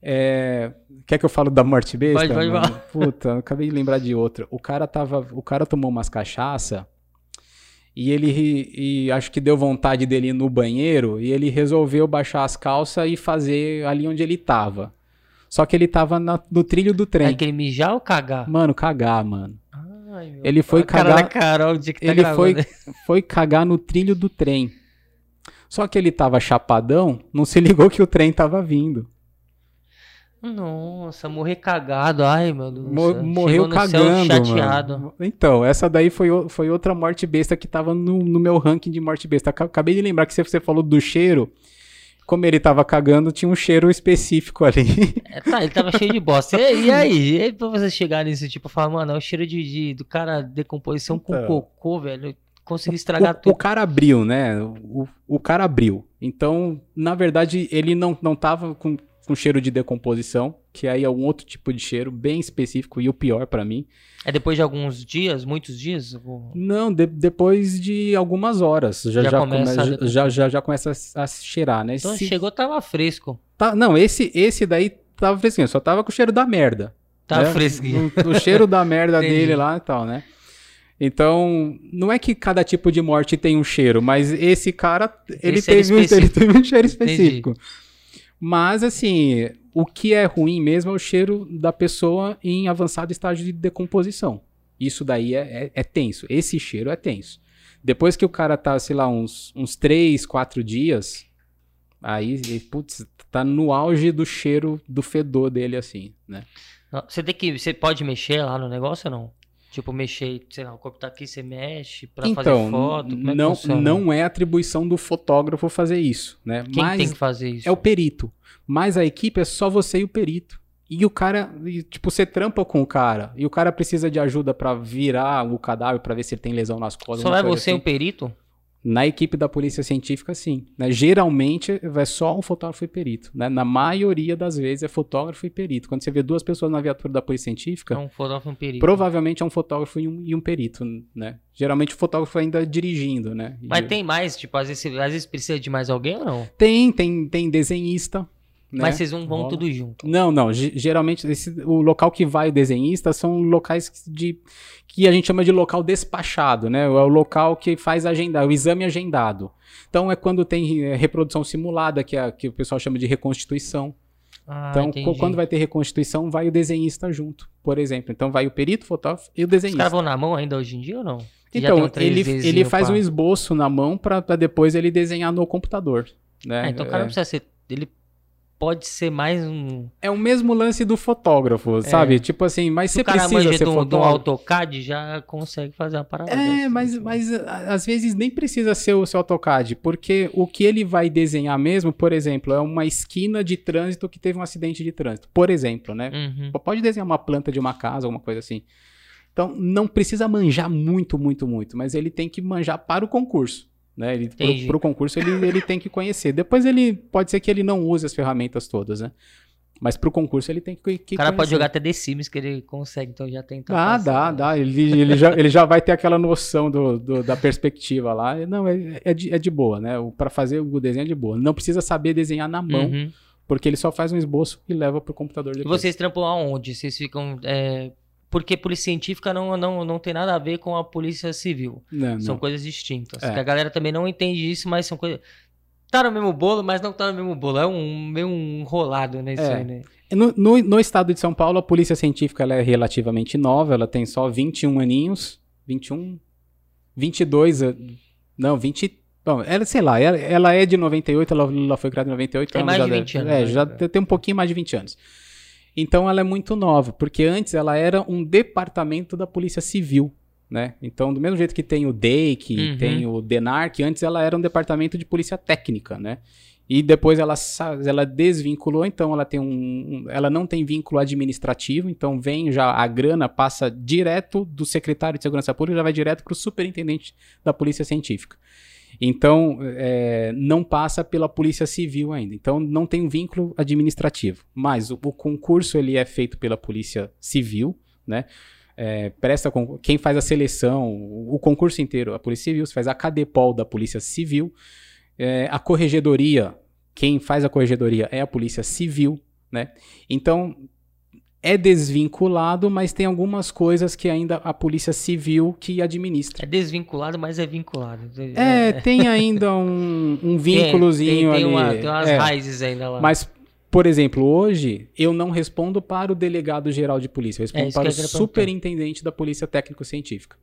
É... Quer que eu falo da morte besta? Pode, pode Puta, acabei de lembrar de outra. O cara tava. O cara tomou umas cachaça e ele e acho que deu vontade dele ir no banheiro e ele resolveu baixar as calças e fazer ali onde ele tava. Só que ele tava na, no trilho do trem. É aquele mijar ou cagar? Mano, cagar, mano. Ai, ele foi cagar. Carol, que tá ele foi, foi cagar no trilho do trem. Só que ele tava chapadão, não se ligou que o trem tava vindo. Nossa, morrer cagado. Ai, meu Deus. Mo morreu cagando. chateado. Mano. Então, essa daí foi, foi outra morte besta que tava no, no meu ranking de morte besta. Acabei de lembrar que você, você falou do cheiro. Como ele tava cagando, tinha um cheiro específico ali. É, tá, ele tava cheio de bosta. E, e aí? E aí, pra você chegar nesse tipo, falar, mano, é o cheiro de, de do cara decomposição então, com cocô, velho. Consegui estragar o, tudo. O cara abriu, né? O, o cara abriu. Então, na verdade, ele não, não tava com com cheiro de decomposição, que aí é um outro tipo de cheiro bem específico e o pior para mim. É depois de alguns dias, muitos dias? Não, de, depois de algumas horas. Já, já, já começa, come, a... já, já, já, começa a, a cheirar, né? Então chegou, tava fresco. Tá, não, esse, esse daí tava fresquinho, só tava com o cheiro da merda. Tava né? fresquinho. O, o, cheiro da merda dele lá e tal, né? Então, não é que cada tipo de morte tem um cheiro, mas esse cara, ele, esse teve, um, ele teve um cheiro específico. Entendi. Mas, assim, o que é ruim mesmo é o cheiro da pessoa em avançado estágio de decomposição. Isso daí é, é, é tenso. Esse cheiro é tenso. Depois que o cara tá, sei lá, uns, uns 3, 4 dias, aí, putz, tá no auge do cheiro, do fedor dele, assim, né? Você tem que. Você pode mexer lá no negócio ou não? Tipo, mexer, sei lá, o corpo tá aqui, você mexe pra então, fazer foto? Como não, é que não é atribuição do fotógrafo fazer isso, né? Quem Mas tem que fazer isso? É o perito. Mas a equipe é só você e o perito. E o cara, e, tipo, você trampa com o cara e o cara precisa de ajuda para virar o cadáver para ver se ele tem lesão nas costas. Só é você assim. o perito? Na equipe da polícia científica, sim. Né? Geralmente é só um fotógrafo e perito. Né? Na maioria das vezes é fotógrafo e perito. Quando você vê duas pessoas na viatura da polícia científica, é um fotógrafo e um perito. provavelmente é um fotógrafo e um, e um perito. Né? Geralmente o fotógrafo ainda dirigindo. Né? Mas tem mais, tipo, às vezes, às vezes precisa de mais alguém ou não? Tem, tem, tem desenhista. Né? Mas vocês vão, vão tudo junto? Não, não. Geralmente, esse, o local que vai o desenhista são locais de que a gente chama de local despachado, né? É o local que faz agendar, o exame agendado. Então é quando tem é, reprodução simulada, que, é, que o pessoal chama de reconstituição. Ah, então, entendi. quando vai ter reconstituição, vai o desenhista junto, por exemplo. Então vai o perito, o fotógrafo e o desenhista. Os caras vão na mão ainda hoje em dia ou não? então, ele, ele faz pra... um esboço na mão para depois ele desenhar no computador. Né? Ah, então o cara não precisa ser. Ele pode ser mais um. É o mesmo lance do fotógrafo, é. sabe? Tipo assim, mas Se você precisa ser do, fotógrafo. do AutoCAD já consegue fazer uma parada. É, dessa, mas, assim. mas às vezes nem precisa ser o seu AutoCAD, porque o que ele vai desenhar mesmo, por exemplo, é uma esquina de trânsito que teve um acidente de trânsito. Por exemplo, né? Uhum. Pode desenhar uma planta de uma casa, alguma coisa assim. Então, não precisa manjar muito, muito, muito, mas ele tem que manjar para o concurso. Né? Ele, pro, pro concurso ele, ele tem que conhecer. Depois ele pode ser que ele não use as ferramentas todas, né? Mas pro concurso ele tem que, que O cara conhecer. pode jogar até The Sims que ele consegue, então já tem. Ah, dá, dá. Ele, ele, já, ele já vai ter aquela noção do, do da perspectiva lá. Não, é, é, de, é de boa, né? Para fazer o desenho é de boa. Não precisa saber desenhar na mão, uhum. porque ele só faz um esboço e leva pro computador depois. E vocês trampam aonde? Vocês ficam é, porque polícia científica não, não, não tem nada a ver com a polícia civil. Não, são não. coisas distintas. É. a galera também não entende isso, mas são coisas. Tá no mesmo bolo, mas não tá no mesmo bolo. É um meio um rolado nesse é. aí, né? No, no, no, estado de São Paulo, a polícia científica é relativamente nova, ela tem só 21 aninhos. 21? 22. Não, 20. Bom, ela, sei lá, ela, ela é de 98, ela, ela foi criada em 98. Tem mais de 20 anos. É, né? já tem um pouquinho mais de 20 anos. Então ela é muito nova, porque antes ela era um departamento da Polícia Civil. Né? Então, do mesmo jeito que tem o DEIC, uhum. tem o DENARC, antes ela era um departamento de polícia técnica, né? E depois ela, ela desvinculou, então ela tem um, ela não tem vínculo administrativo, então vem já a grana passa direto do secretário de segurança pública, já vai direto para o superintendente da polícia científica. Então, é, não passa pela Polícia Civil ainda. Então, não tem um vínculo administrativo. Mas o, o concurso ele é feito pela Polícia Civil, né? É, presta quem faz a seleção, o, o, concurso inteiro, a Polícia Civil, você faz a CADEPOL da Polícia Civil, é, a corregedoria, quem faz a corregedoria é a Polícia Civil, né? Então, é desvinculado, mas tem algumas coisas que ainda a Polícia Civil que administra. É desvinculado, mas é vinculado. É, tem ainda um, um vínculozinho tem, tem, ali. Uma, tem umas é. raízes ainda lá. Mas, por exemplo, hoje eu não respondo para o delegado-geral de polícia, eu respondo é para o superintendente da Polícia Técnico-Científica.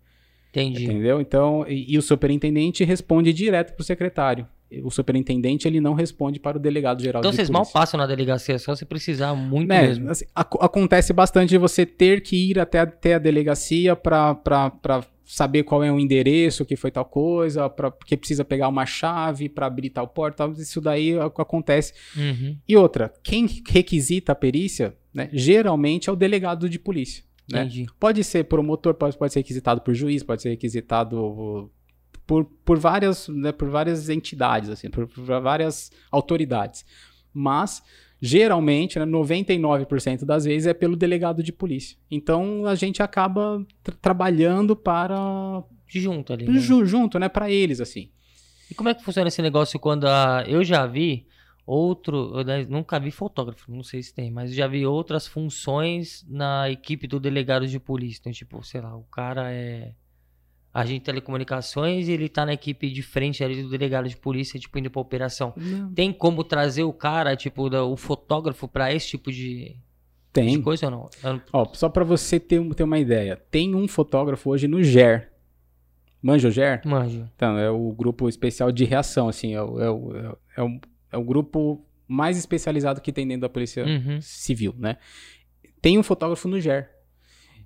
Entendi. Entendeu? Então, e, e o superintendente responde direto para o secretário o superintendente ele não responde para o delegado geral então, de vocês polícia. mal passam na delegacia, só se precisar muito é, mesmo. Assim, ac acontece bastante de você ter que ir até, até a delegacia para saber qual é o endereço, que foi tal coisa, pra, porque precisa pegar uma chave para abrir tal porta, isso daí acontece. Uhum. E outra, quem requisita a perícia, né, geralmente é o delegado de polícia. Né? Pode ser promotor, pode, pode ser requisitado por juiz, pode ser requisitado por, por, várias, né, por várias entidades, assim, por, por várias autoridades. Mas, geralmente, né, 99% das vezes é pelo delegado de polícia. Então, a gente acaba tra trabalhando para... Junto ali. Né? Junto, né? Para eles, assim. E como é que funciona esse negócio quando a... Eu já vi outro, eu nunca vi fotógrafo, não sei se tem, mas já vi outras funções na equipe do delegado de polícia. Então, tipo, sei lá, o cara é agente de telecomunicações e ele tá na equipe de frente ali do delegado de polícia, tipo, indo pra operação. Não. Tem como trazer o cara, tipo, da- o fotógrafo pra esse tipo de, de Tem. coisa ou não? Eu Ó, só pra você ter, um- ter uma ideia. Tem um fotógrafo hoje no GER. Manja o GER? Manjo. Então, é o grupo especial de reação, assim. É o, é o, é o- é o, grupo mais especializado que tem dentro da Polícia Uhum. Civil, né? Tem um fotógrafo no GER.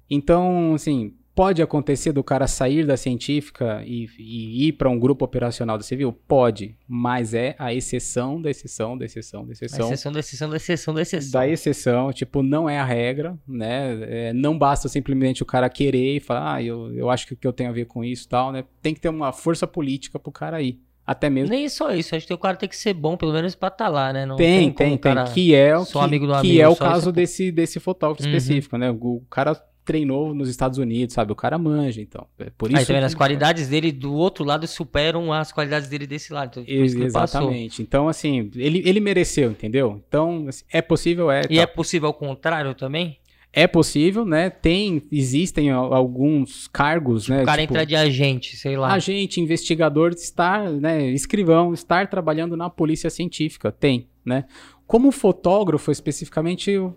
Então, assim, pode acontecer do cara sair da científica e, e ir para um grupo operacional da civil? Pode, mas é a exceção da exceção da exceção da A exceção. exceção da exceção da exceção da exceção. Da exceção, tipo, não é a regra, né? É, não basta simplesmente o cara querer e falar, ah, eu, eu acho que o que eu tenho a ver com isso e tal, né? Tem que ter uma força política pro cara ir. Até mesmo. Nem só isso, acho que o cara tem que ser bom, pelo menos pra estar lá, né? Não tem, tem, o tem. Que é o que, amigo do que amigo, é o caso isso. desse, desse fotógrafo Uhum. específico, né? O cara treinou nos Estados Unidos, sabe? O cara manja, então. É por isso Aí as qualidades dele do outro lado superam as qualidades dele desse lado. Então, ele passou. Exatamente. Então, assim, ele, ele mereceu, entendeu? Então, assim, é possível, é. E tá. é possível ao contrário também? É possível, né? Tem, existem al- alguns cargos, né? o cara tipo, entra de agente, sei lá. agente, investigador, estar, né? Escrivão, estar trabalhando na polícia científica. Tem, né? Como fotógrafo, especificamente, eu,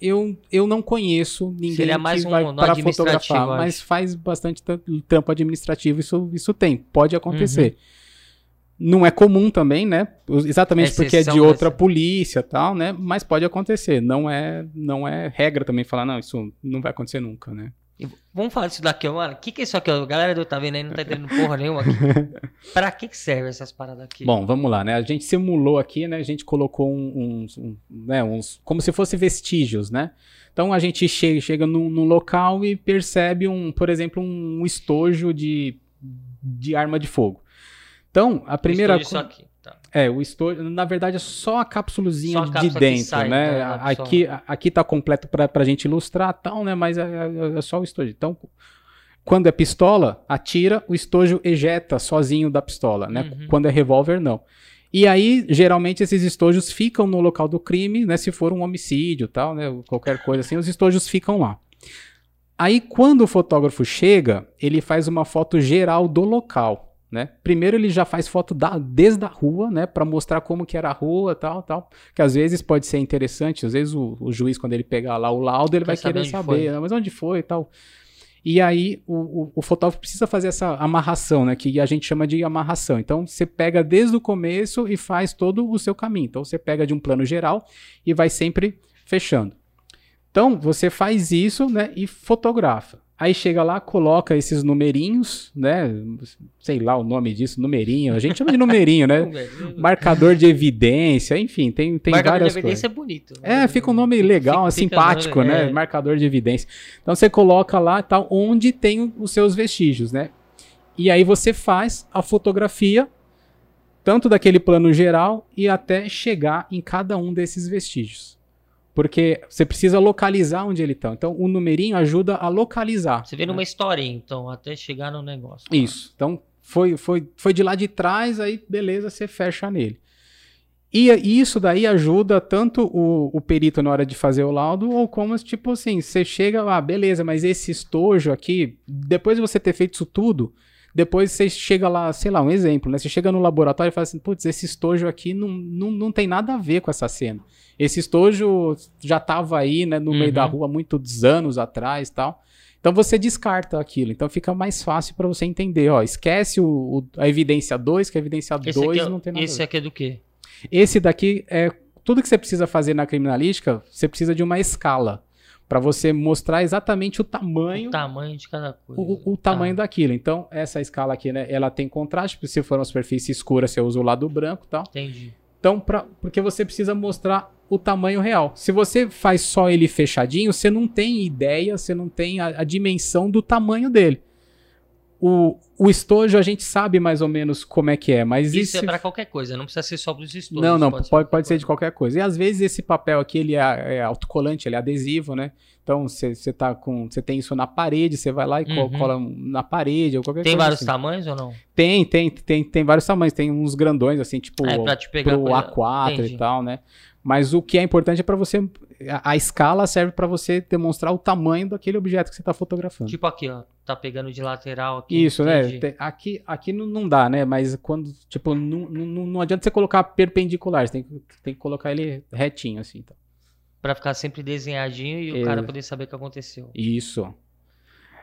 eu, eu não conheço ninguém Seria mais que um vai para fotografar, mas faz bastante tra- trampo administrativo, isso, isso tem, pode Uhum. Não é comum também, né? Exatamente porque é Exceção de outra dessa. polícia tal, né? Mas pode acontecer. Não é, não é regra também falar, não, isso não vai acontecer nunca, né? Vamos falar disso daqui, mano. O que, que é isso aqui? A galera do tá vendo aí não tá entendendo porra nenhuma aqui. pra que, que serve essas paradas aqui? Bom, vamos lá, né? A gente simulou aqui, né? A gente colocou uns, um- né? uns, como se fosse vestígios, né? Então a gente chega, chega num, num local e percebe um, por exemplo, um estojo de, de arma de fogo. Então a primeira Estou disso co- aqui. Tá. é o estojo, na verdade é só a cápsulazinha Só a de cápsula dentro, sai, né? então, só- aqui, a- aqui tá completo pra, pra gente ilustrar, tal, né? Mas é, é- é só o estojo. Então quando é pistola, atira, o estojo ejeta sozinho da pistola, né? Uhum. Quando é revólver, não. E aí, geralmente, esses estojos ficam no local do crime, né? Se for um homicídio tal, né? Qualquer coisa assim, os estojos ficam lá. Aí, quando o fotógrafo chega, ele faz uma foto geral do local, né? Primeiro ele já faz foto da, desde a rua, né? Para mostrar como que era a rua, tal, tal. Que às vezes pode ser interessante, às vezes o, o juiz, quando ele pegar lá o laudo, ele Quer vai saber querer saber, né? mas onde foi e tal. E aí o, o, o fotógrafo precisa fazer essa amarração, né? Que a gente chama de amarração. Então você pega desde o começo e faz todo o seu caminho. Então você pega de um plano geral e vai sempre fechando. Então você faz isso, né? E fotografa. Aí chega lá, coloca esses numerinhos, né? Sei lá o nome disso, numerinho. A gente chama de numerinho, né? Marcador de evidência, enfim, tem, tem Marcador de várias evidência coisas. é bonito. É, fica um nome legal, Fica- fica simpático, nome- né? é. Marcador de evidência. Então você coloca lá e tal, onde tem os seus vestígios, né? E aí você faz a fotografia, tanto daquele plano geral e até chegar em cada um desses vestígios. Porque você precisa localizar onde ele está. Então o numerinho ajuda a localizar. Você vê né? numa historinha, então, até chegar no negócio. Isso. Então, foi, foi, foi de lá de trás, aí beleza, você fecha nele. E isso daí ajuda tanto o, o perito na hora de fazer o laudo, ou como, tipo assim, você chega lá, beleza, mas esse estojo aqui, depois de você ter feito isso tudo, depois você chega lá, sei lá, um exemplo, né? Você chega no laboratório e fala assim, putz, esse estojo aqui não, não, não tem nada a ver com essa cena. Esse estojo já tava aí, né, no meio Uhum. da rua há muitos anos atrás e tal. Então você descarta aquilo. Então fica mais fácil para você entender. Ó, esquece o, o- a evidência 2, que a evidência Esse 2 aqui, é- não tem nada a esse aqui é do quê? Esse daqui é tudo que você precisa fazer na criminalística, você precisa de uma escala para você mostrar exatamente o tamanho O tamanho de cada coisa. o, o tamanho Tá, daquilo. Então, essa escala aqui, né, ela tem contraste, porque se for uma superfície escura, você usa o lado branco e tal. Entendi. Então, pra, porque você precisa mostrar o tamanho real. Se você faz só ele fechadinho, você não tem ideia, você não tem a, a dimensão do tamanho dele. O, o estojo a gente sabe mais ou menos como é que é, mas Isso isso é pra qualquer coisa, não precisa ser só pros estudos. não, não, pode, pode, qualquer ser de qualquer coisa. E às vezes esse papel aqui ele é, é autocolante, ele é adesivo, né? Então você tá com, você tem isso na parede, você vai lá e Uhum. cola na parede ou qualquer Tem coisa vários assim. tamanhos ou não? Tem, tem, tem, tem vários tamanhos. Tem uns grandões, assim, tipo é, pra te pegar pro coisa- A4 Entendi. e tal, né? Mas o que é importante é para você. A, a escala serve para você demonstrar o tamanho daquele objeto que você tá fotografando. Tipo aqui, ó. Tá pegando de lateral aqui. Isso, né? Aqui, aqui não, dá, né? Mas quando, tipo, não, não, não adianta você colocar perpendicular, você tem, tem que colocar ele retinho, assim. Então. Pra ficar sempre desenhadinho e o é. cara poder saber o que aconteceu. Isso.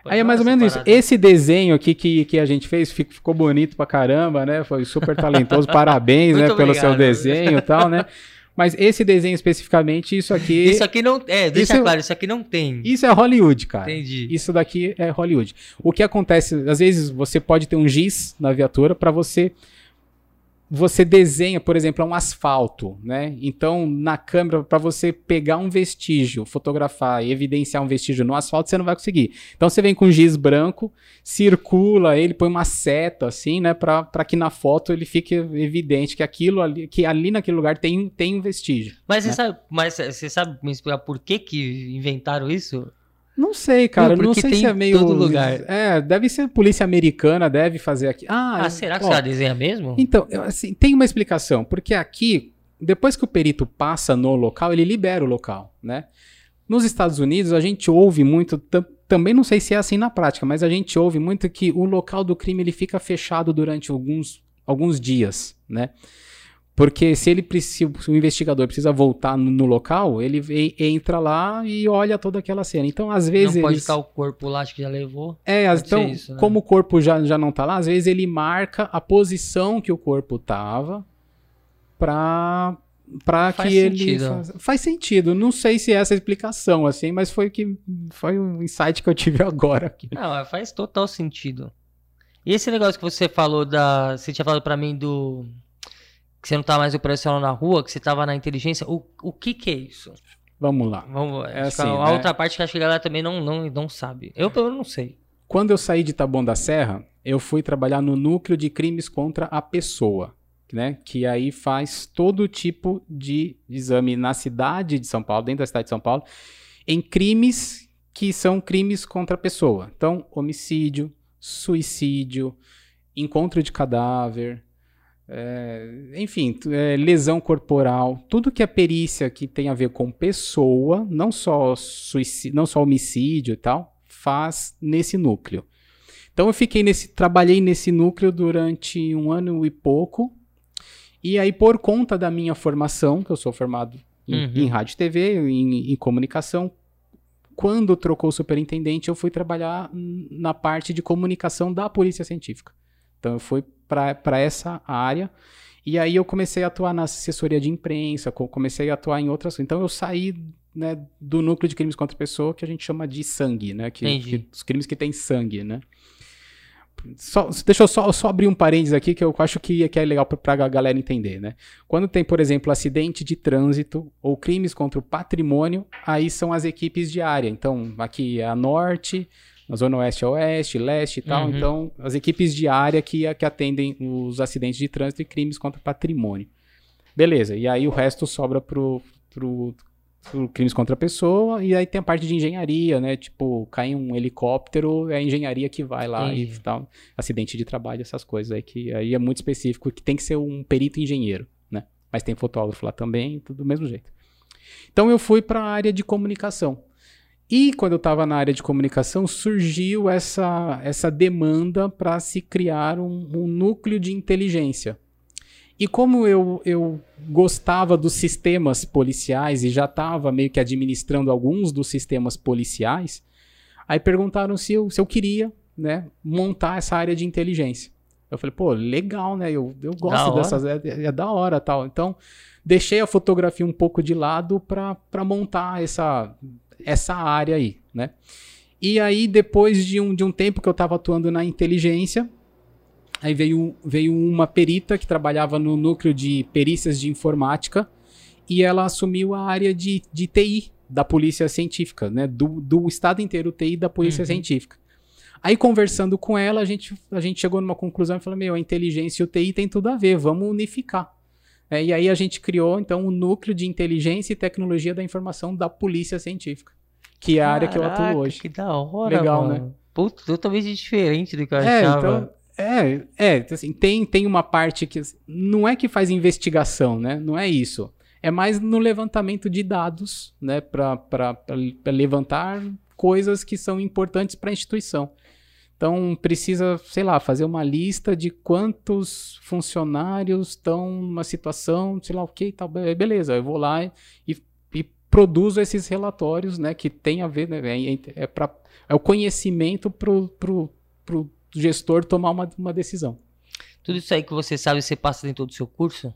Pode Aí é mais ou menos isso. Esse desenho aqui que, que a gente fez ficou bonito pra caramba, né? Foi super talentoso. Parabéns, né, pelo seu desenho e tal, né? Mas esse desenho especificamente, isso aqui. Isso aqui não. É, deixa isso, claro, isso aqui não tem. Isso é Hollywood, cara. Entendi. Isso daqui é Hollywood. O que acontece, às vezes você pode ter um giz na viatura para você você desenha, por exemplo, um asfalto, né? Então, na câmera, para você pegar um vestígio, fotografar e evidenciar um vestígio no asfalto, você não vai conseguir. Então, você vem com giz branco, circula ele, põe uma seta, assim, né? Para que na foto ele fique evidente que aquilo ali, que ali naquele lugar tem, tem um vestígio. Mas, né? você, sabe, mas você sabe me explicar por que, que inventaram isso? Não sei, cara. Não, não sei se é meio. todo lugar. É, deve ser polícia americana, deve fazer aqui. Ah, ah será que ó, você desenha mesmo? Então, assim, tem uma explicação. Porque aqui, depois que o perito passa no local, ele libera o local, né? Nos Estados Unidos, a gente ouve muito. Também não sei se é assim na prática, mas a gente ouve muito que o local do crime ele fica fechado durante alguns, alguns dias, né? Porque se ele precisa, se o investigador precisa voltar no, no local, ele entra lá e olha toda aquela cena. Então, às vezes. Não pode eles... ficar o corpo lá, acho que já levou. É, então, isso, né? como o corpo já, já não tá lá, às vezes ele marca a posição que o corpo tava pra, pra faz que ele. Faz, faz sentido. Não sei se é essa a explicação, assim, mas foi que foi um insight que eu tive agora aqui. Não, faz total sentido. E esse negócio que você falou da. Você tinha falado para mim do que você não tá mais operacional na rua, que você tava na inteligência. O, o que que é isso? Vamos lá. Vamos, é assim, a né? outra parte que acho que a galera também não, não, não sabe. Eu, eu não sei. Quando eu saí de Taboão da Serra, eu fui trabalhar no núcleo de crimes contra a pessoa, né? Que aí faz todo tipo de exame na cidade de São Paulo, dentro da cidade de São Paulo, em crimes que são crimes contra a pessoa. Então, homicídio, suicídio, encontro de cadáver, é, enfim, é, lesão corporal, tudo que é perícia que tem a ver com pessoa, não só suicídio, não só homicídio e tal, faz nesse núcleo. Então eu fiquei nesse, trabalhei nesse núcleo durante um ano e pouco. E aí por conta da minha formação, que eu sou formado em, uhum. em rádio e TV, em, em comunicação, quando trocou o superintendente, eu fui trabalhar na parte de comunicação da polícia científica. Então eu fui para essa área. E aí eu comecei a atuar na assessoria de imprensa, comecei a atuar em outras. Então eu saí né, do núcleo de crimes contra a pessoa que a gente chama de sangue, né? Que, que os crimes que têm sangue, né? Só, deixa eu só, só, abrir um parênteses aqui que eu acho que, que é legal para a galera entender, né? Quando tem, por exemplo, acidente de trânsito ou crimes contra o patrimônio, aí são as equipes de área. Então, aqui é a Norte, na zona oeste a oeste, leste e tal. Uhum. Então, as equipes de área que, que atendem os acidentes de trânsito e crimes contra patrimônio. Beleza, e aí o resto sobra pro, pro, pro crimes contra a pessoa, e aí tem a parte de engenharia, né? Tipo, cai um helicóptero, é a engenharia que vai lá e tal. Acidente de trabalho, essas coisas aí, que aí é muito específico, que tem que ser um perito engenheiro, né? Mas tem fotógrafo lá também, tudo do mesmo jeito. Então eu fui para a área de comunicação. E quando eu estava na área de comunicação, surgiu essa, essa demanda para se criar um, um, núcleo de inteligência. E como eu, eu gostava dos sistemas policiais e já estava meio que administrando alguns dos sistemas policiais, aí perguntaram se eu, se eu queria né, montar essa área de inteligência. Eu falei, pô, legal, né? Eu, eu gosto dessas. É, é, da hora tal. Então, deixei a fotografia um pouco de lado para montar essa essa área aí, né? E aí, depois de um, de um tempo que eu estava atuando na inteligência, aí veio, veio uma perita que trabalhava no núcleo de perícias de informática e ela assumiu a área de, de TI da polícia científica, né? Do, do estado inteiro TI da polícia uhum. científica. Aí, conversando com ela, a gente, a gente chegou numa conclusão e falou: Meu, a inteligência e o TI tem tudo a ver, vamos unificar. É, e aí a gente criou, então, o núcleo de inteligência e tecnologia da informação da polícia científica, que é a área que eu atuo hoje. Que da hora, Legal, mano. né? Puta, totalmente diferente do que eu é, achava. Então, é, é, assim, tem, tem uma parte que não é que faz investigação, né? Não é isso. É mais no levantamento de dados, né? Para levantar coisas que são importantes para a instituição. Então precisa, sei lá, fazer uma lista de quantos funcionários estão numa situação, sei lá o que tal. Beleza, eu vou lá e, e produzo esses relatórios, né, que tem a ver, né, é, é, pra, é o conhecimento pro, pro, pro gestor tomar uma, uma decisão. Tudo isso aí que você sabe, você passa dentro do seu curso?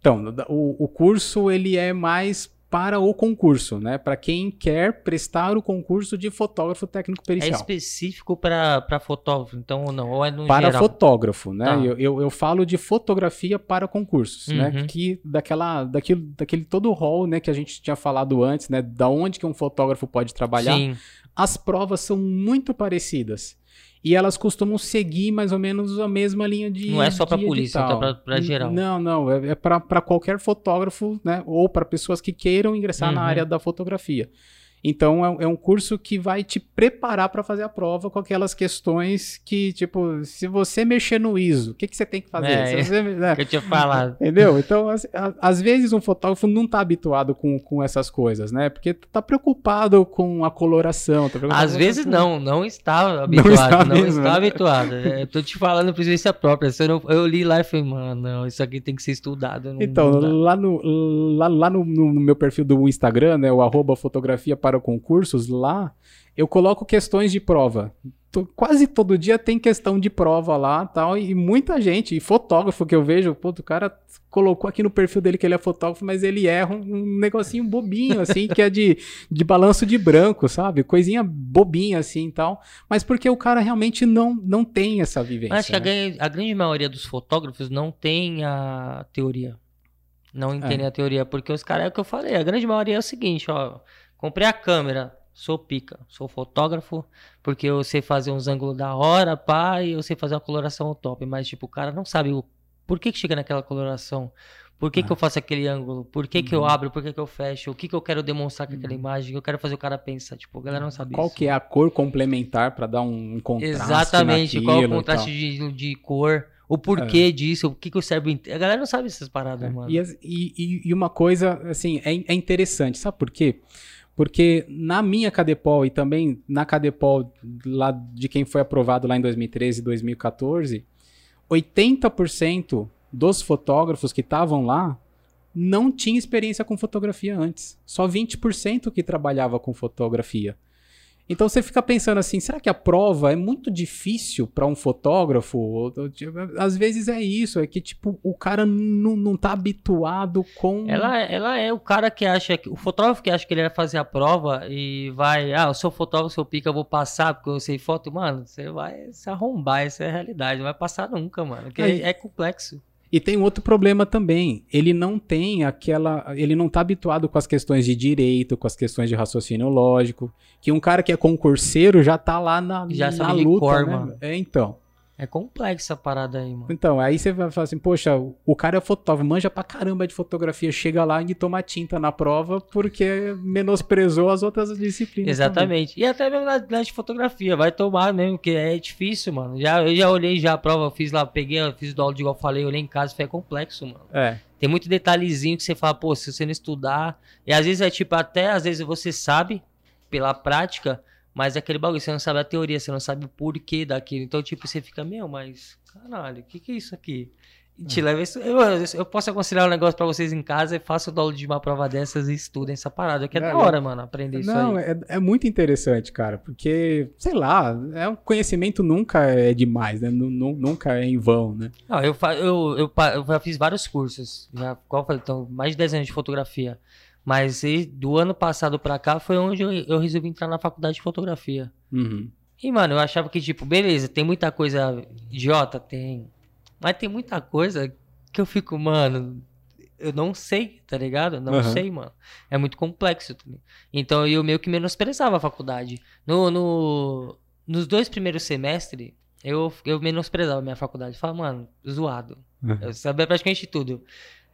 Então, o, o curso ele é mais para o concurso, né? Para quem quer prestar o concurso de fotógrafo técnico pericial. É específico para fotógrafo, então ou não? Ou é no para geral? fotógrafo, né? Tá. Eu, eu, eu, falo de fotografia para concursos, né? uhum. né? Que daquela, daquilo, daquele todo o rol, né? Que a gente tinha falado antes, né? Da onde que um fotógrafo pode trabalhar. Sim. As provas são muito parecidas. E elas costumam seguir mais ou menos a mesma linha de. Não é só para polícia, é para geral. Não, não. É, é para qualquer fotógrafo, né? Ou para pessoas que queiram ingressar uhum. na área da fotografia. Então é, é, um curso que vai te preparar para fazer a prova com aquelas questões que, tipo, se você mexer no ISO, o que, que você tem que fazer? É, você, né? que eu tinha falado. Entendeu? Então, às, às vezes um fotógrafo não tá habituado com, com essas coisas, né? Porque tá preocupado com a coloração. Tá às vezes não, não está habituado. Não está, não mesmo, está né? habituado. É, tô te falando por experiência própria. Eu, eu li lá e falei, mano, não, isso aqui tem que ser estudado. Não, então, não lá, no, lá, lá no, no, meu perfil do Instagram, né? O arroba fotografia para para concursos, lá eu coloco questões de prova. Quase todo dia tem questão de prova lá tal. E muita gente, e fotógrafo que eu vejo, pô, o cara colocou aqui no perfil dele que ele é fotógrafo, mas ele erra um, negocinho bobinho, assim, que é de, de balanço de branco, sabe? Coisinha bobinha, assim tal. Mas porque o cara realmente não, não tem essa vivência. Acho que né? a, a grande maioria dos fotógrafos não tem a teoria. Não entendem é. a teoria, porque os caras, é o que eu falei, a grande maioria é o seguinte, ó. Comprei a câmera, sou pica, sou fotógrafo, porque eu sei fazer uns ângulos da hora, pá, e eu sei fazer uma coloração top. Mas, tipo, o cara não sabe o, por que, que chega naquela coloração. Por que, ah. que eu faço aquele ângulo? Por que, uhum. que eu uhum. abro? Por que, que eu fecho? O que, que eu quero demonstrar com aquela uhum. imagem? Eu quero fazer o cara pensar. Tipo, a galera não sabe Qual isso. que é a cor complementar para dar um contraste Exatamente. Qual é o contraste de, de cor? O porquê é. disso? O que, que o cérebro... A galera não sabe essas paradas, é. mano. E, e, e, uma coisa, assim, é, é interessante. Sabe por quê? Porque na minha Cadepol e também na Cadepol lá de quem foi aprovado lá em 2013 e 2014, 80% dos fotógrafos que estavam lá não tinha experiência com fotografia antes. Só 20% que trabalhava com fotografia. Então você fica pensando assim, será que a prova é muito difícil para um fotógrafo? Às vezes é isso, é que tipo o cara não, não tá habituado com. Ela, ela é o cara que acha que o fotógrafo que acha que ele vai fazer a prova e vai, ah, eu sou fotógrafo, sou pica, eu vou passar porque eu sei foto, mano, você vai se arrombar, essa é a realidade, não vai passar nunca, mano, porque é, é complexo. E tem outro problema também. Ele não tem aquela. Ele não está habituado com as questões de direito, com as questões de raciocínio lógico. Que um cara que é concurseiro já está lá na, já na luta. Né? É, então. É complexa a parada aí, mano. Então, aí você vai falar assim, poxa, o cara é fotógrafo, manja pra caramba de fotografia, chega lá e toma tinta na prova porque menosprezou as outras disciplinas. Exatamente. Também. E até mesmo na, na de fotografia, vai tomar mesmo, que é difícil, mano. Já, eu já olhei já a prova, fiz lá, peguei, fiz do de igual falei, olhei em casa, foi complexo, mano. É. Tem muito detalhezinho que você fala, pô, se você não estudar. E às vezes é tipo, até às vezes você sabe pela prática mas é aquele bagulho, você não sabe a teoria, você não sabe o porquê daquilo. Então, tipo, você fica, meu, mas caralho, o que, que é isso aqui? E te leva isso. Eu, eu posso aconselhar um negócio pra vocês em casa e faço o download de uma prova dessas e estudem essa parada. Que é, é da hora, mano, aprender isso não, aí. É, é muito interessante, cara, porque, sei lá, é um conhecimento nunca é demais, né? Nunca é em vão, né? Não, eu, eu, eu, eu já fiz vários cursos. Já, qual então, mais de 10 anos de fotografia. Mas do ano passado pra cá foi onde eu, eu resolvi entrar na faculdade de fotografia. Uhum. E, mano, eu achava que, tipo, beleza, tem muita coisa idiota? Tem. Mas tem muita coisa que eu fico, mano, eu não sei, tá ligado? Não uhum. sei, mano. É muito complexo. Então eu meio que menosprezava a faculdade. No, no, nos dois primeiros semestres, eu, eu menosprezava a minha faculdade. Falava, mano, zoado. Uhum. Eu sabia praticamente tudo.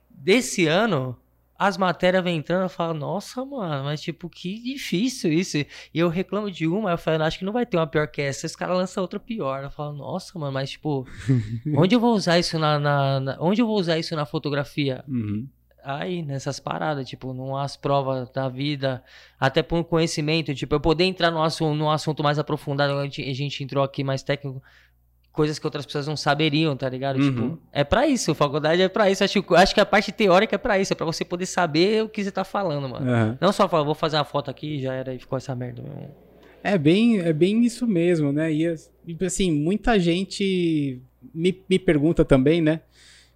Desse ano, as matérias vêm entrando, eu falo, nossa, mano, mas tipo, que difícil isso. E eu reclamo de uma, eu falo, acho que não vai ter uma pior que essa. Esse cara lança outra pior. Eu falo, nossa, mano, mas tipo, onde eu vou usar isso na, na, na, Onde eu vou usar isso na fotografia? Uhum. aí, nessas paradas, tipo, não as provas da vida, até por conhecimento, tipo, eu poder entrar no assunto, no assunto mais aprofundado, a gente, a gente entrou aqui mais técnico, coisas que outras pessoas não saberiam, tá ligado? Uhum. Tipo, é para isso, faculdade é para isso. Acho, acho que a parte teórica é para isso, é para você poder saber o que você tá falando, mano. Uhum. Não só falar, vou fazer uma foto aqui já era e ficou essa merda mesmo. É bem, é bem isso mesmo, né? E assim, muita gente me, me pergunta também, né?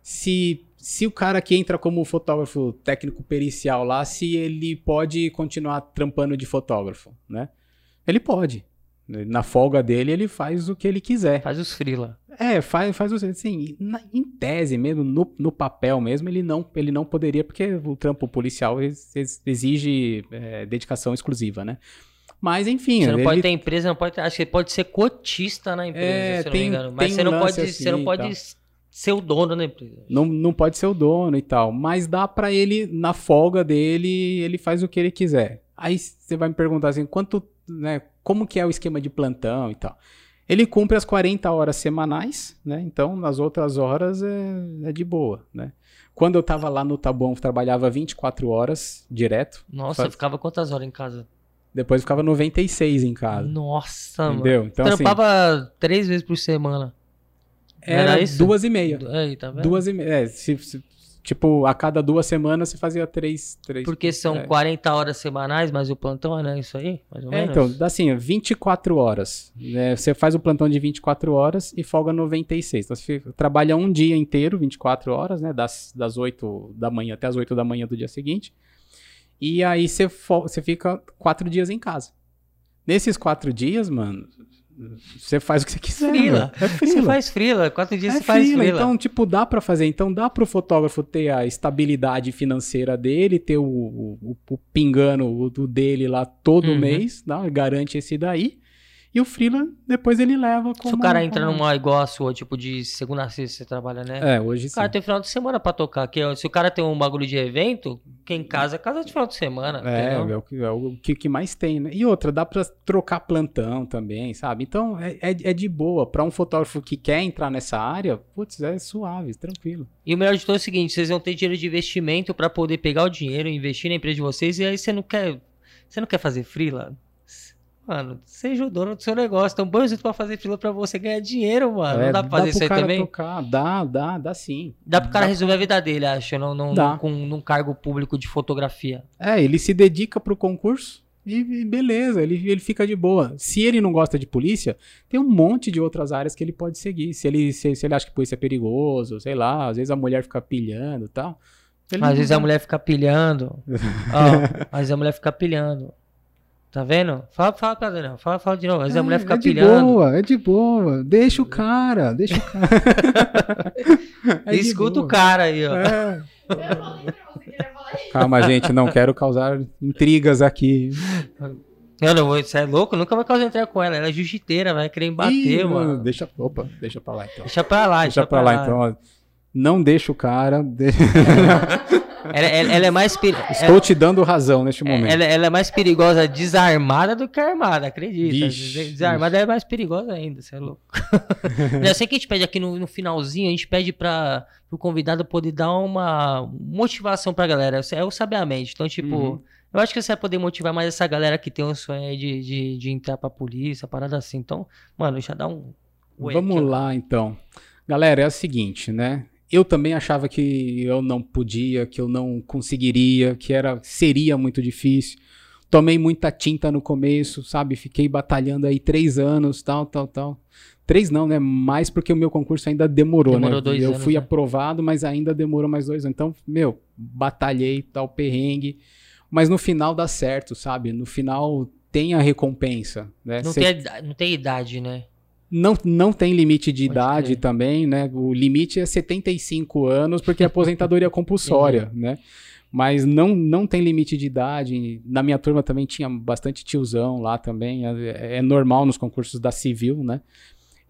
Se se o cara que entra como fotógrafo técnico pericial lá, se ele pode continuar trampando de fotógrafo, né? Ele pode. Na folga dele, ele faz o que ele quiser. Faz os freela. É, faz, faz os. Assim, na, em tese mesmo, no, no papel mesmo, ele não, ele não poderia, porque o trampo policial exige é, dedicação exclusiva, né? Mas enfim. Você não ele... pode ter empresa, não pode ter, Acho que pode ser cotista na empresa, é, se tem, não me engano. Mas você, não pode, assim, você não pode ser o dono da empresa. Não, não pode ser o dono e tal. Mas dá para ele, na folga dele, ele faz o que ele quiser. Aí você vai me perguntar assim, quanto, né? Como que é o esquema de plantão e tal. Ele cumpre as 40 horas semanais, né? Então, nas outras horas é, é de boa, né? Quando eu tava lá no Tabon, trabalhava 24 horas direto. Nossa, faz... ficava quantas horas em casa? Depois ficava 96 em casa. Nossa, Entendeu? mano. Então, Trampava assim, três vezes por semana. Era, era isso? duas e meia. Aí, tá vendo? Duas e meia. É, se, se, Tipo, a cada duas semanas você fazia três. três Porque são é. 40 horas semanais, mas o plantão é né, isso aí? Mais ou é, menos. então, assim, 24 horas. Né? Você faz o plantão de 24 horas e folga 96. Então você trabalha um dia inteiro, 24 horas, né? Das, das 8 da manhã até as 8 da manhã do dia seguinte. E aí você, você fica quatro dias em casa. Nesses quatro dias, mano, você faz o que você quiser. Frila. É frila. Você faz frila. Quatro dias é você faz frila. Então, tipo, dá para fazer. Então, dá pro fotógrafo ter a estabilidade financeira dele, ter o, o, o pingano o, dele lá todo uhum. mês, tá? garante esse daí. E o freela, depois ele leva como... Se o cara entra como... numa igual a sua, tipo de segunda a sexta você trabalha, né? É, hoje sim. O cara tem final de semana pra tocar. Que, se o cara tem um bagulho de evento, quem casa, casa de final de semana. É, é o, que, é o que, que, mais tem, né? E outra, dá pra trocar plantão também, sabe? Então, é, é, é de boa. Pra um fotógrafo que quer entrar nessa área, putz, é suave, tranquilo. E o melhor de tudo é o seguinte, vocês vão ter dinheiro de investimento pra poder pegar o dinheiro, investir na empresa de vocês, e aí você não quer... Você não quer fazer freela? Mano, seja o dono do seu negócio. Então, jeito pra fazer fila pra você ganhar dinheiro, mano. É, não dá pra fazer dá isso aí também? Tocar. Dá, dá, dá sim. Dá pro cara dá resolver pra... a vida dele, acho, não, não, dá. com num cargo público de fotografia. É, ele se dedica pro concurso e beleza, ele, ele fica de boa. Se ele não gosta de polícia, tem um monte de outras áreas que ele pode seguir. Se ele, se, se ele acha que polícia é perigoso, sei lá, às vezes a mulher fica pilhando e tal. Às vezes a mulher fica pilhando. oh, às vezes a mulher fica pilhando. Tá vendo? Fala, fala pra Daniel, fala, fala de novo. Às vezes é, a mulher fica é de pilhando. boa, é de boa. Deixa o cara, deixa o cara. é Escuta o cara aí, ó. É. Calma, gente, não quero causar intrigas aqui. Eu não vou, você é louco? Nunca vai causar intriga com ela. Ela é jiu-jiteira, vai querer bater, Ih, mano. Deixa, opa, deixa pra lá então. Deixa pra lá, deixa, deixa pra, pra lá, lá, então. Não deixa o cara. Deixa... Ela, ela, ela é mais perigosa. Estou ela, te dando razão neste momento. Ela, ela, é mais perigosa desarmada do que armada, acredita. Vixe, desarmada vixe. é mais perigosa ainda, você é louco. é assim que a gente pede aqui no, no finalzinho, a gente pede para o convidado poder dar uma motivação pra galera. É o sabiamente. Então, tipo. Uhum. Eu acho que você vai poder motivar mais essa galera que tem um sonho aí de, de, de entrar pra polícia, parada assim. Então, mano, já dá um. Vamos lá, então. Galera, é o seguinte, né? Eu também achava que eu não podia, que eu não conseguiria, que era seria muito difícil. Tomei muita tinta no começo, sabe? Fiquei batalhando aí três anos, tal, tal, tal. Três não, né? Mais porque o meu concurso ainda demorou, demorou né? Dois eu anos, fui né? aprovado, mas ainda demorou mais dois anos. Então, meu, batalhei, tal, perrengue. Mas no final dá certo, sabe? No final tem a recompensa, né? Não, Cê... tem, não tem idade, né? Não, não tem limite de Pode idade ter. também, né? O limite é 75 anos, porque é aposentadoria compulsória, uhum. né? Mas não, não tem limite de idade. Na minha turma também tinha bastante tiozão lá também. É, é normal nos concursos da civil, né?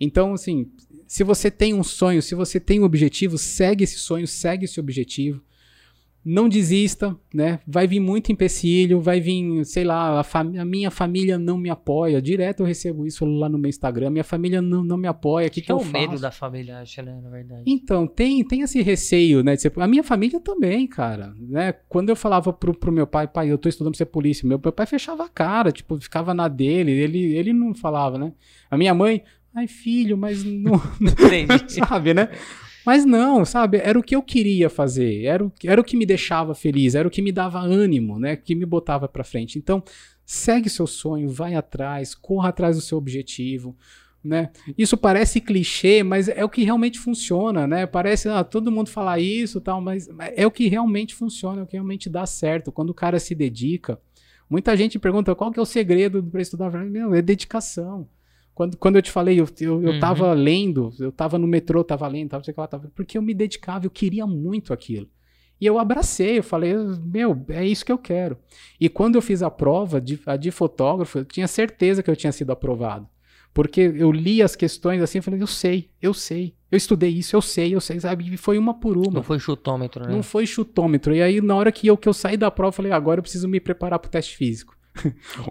Então, assim, se você tem um sonho, se você tem um objetivo, segue esse sonho, segue esse objetivo. Não desista, né? Vai vir muito empecilho, vai vir, sei lá, a, a, minha família não me apoia. Direto eu recebo isso lá no meu Instagram. Minha família não, não me apoia. Que, que, que é o medo da família, acha, né? Na verdade. Então, tem, tem esse receio, né? a minha família também, cara. Né? Quando eu falava pro, pro meu pai, pai, eu tô estudando pra ser polícia, meu, meu pai fechava a cara, tipo, ficava na dele, ele, ele não falava, né? A minha mãe, ai filho, mas não. sabe, né? Mas não, sabe? Era o que eu queria fazer, era o, era o que me deixava feliz, era o que me dava ânimo, né? Que me botava para frente. Então, segue seu sonho, vai atrás, corra atrás do seu objetivo. Né? Isso parece clichê, mas é o que realmente funciona, né? Parece, ah, todo mundo fala isso, tal, mas é o que realmente funciona, é o que realmente dá certo. Quando o cara se dedica, muita gente pergunta qual que é o segredo para estudar, meu, é dedicação. Quando, quando eu te falei, eu, eu, eu uhum. tava lendo, eu tava no metrô, tava lendo, tava, sei lá, tava, porque eu me dedicava, eu queria muito aquilo. E eu abracei, eu falei, meu, é isso que eu quero. E quando eu fiz a prova de, a de fotógrafo, eu tinha certeza que eu tinha sido aprovado. Porque eu li as questões assim, eu falei, eu sei, eu sei, eu estudei isso, eu sei, eu sei, sabe? E foi uma por uma. Não foi chutômetro, né? Não foi chutômetro. E aí, na hora que eu, que eu saí da prova, eu falei, agora eu preciso me preparar pro teste físico.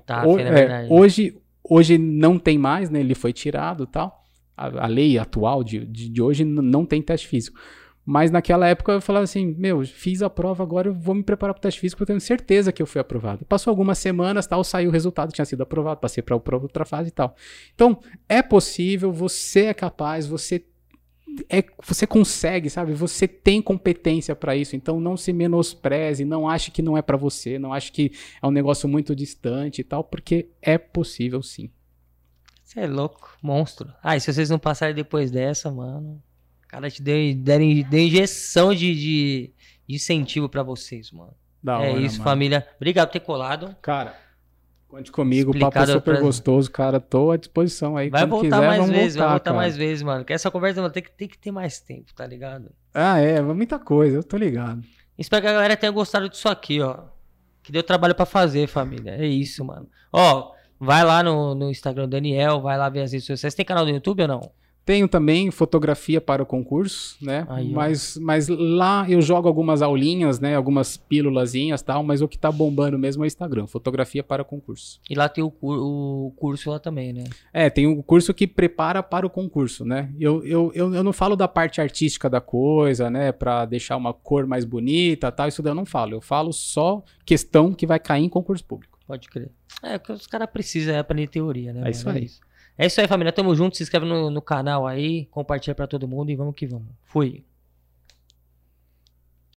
Tá, o, é, hoje, Hoje não tem mais, né? Ele foi tirado tal. A, a lei atual de, de, de hoje não tem teste físico. Mas naquela época eu falava assim, meu, fiz a prova, agora eu vou me preparar para o teste físico, porque eu tenho certeza que eu fui aprovado. Passou algumas semanas, tal, saiu o resultado, tinha sido aprovado, passei para outra fase e tal. Então, é possível, você é capaz, você é, você consegue, sabe? Você tem competência para isso, então não se menospreze, não ache que não é para você, não ache que é um negócio muito distante e tal, porque é possível sim. Você é louco, monstro. Ah, e se vocês não passarem depois dessa, mano, cara te deu, deram, deu injeção de, de, de incentivo para vocês, mano. Da é hora, isso, mano. família. Obrigado por ter colado. Cara, Conte comigo, o papo é super pra... gostoso, cara. Tô à disposição aí. Vai voltar quiser, mais vezes, voltar, vai voltar cara. mais vezes, mano. Que essa conversa mano, tem, que, tem que ter mais tempo, tá ligado? Ah, é, muita coisa, eu tô ligado. Espero que a galera tenha gostado disso aqui, ó. Que deu trabalho para fazer, família. É isso, mano. Ó, vai lá no, no Instagram do Daniel, vai lá ver as redes sociais. Tem canal do YouTube ou não? Tenho também fotografia para o concurso, né? Aí, mas, mas lá eu jogo algumas aulinhas, né? Algumas pílulazinhas tal, mas o que tá bombando mesmo é o Instagram, fotografia para o concurso. E lá tem o, o curso lá também, né? É, tem o curso que prepara para o concurso, né? Eu, eu, eu, eu não falo da parte artística da coisa, né? Para deixar uma cor mais bonita tal, isso daí eu não falo. Eu falo só questão que vai cair em concurso público. Pode crer. É, o que os caras precisam é aprender teoria, né? É isso aí. É isso. É isso aí, família. Tamo junto. Se inscreve no, no canal aí, compartilha para todo mundo e vamos que vamos. Fui.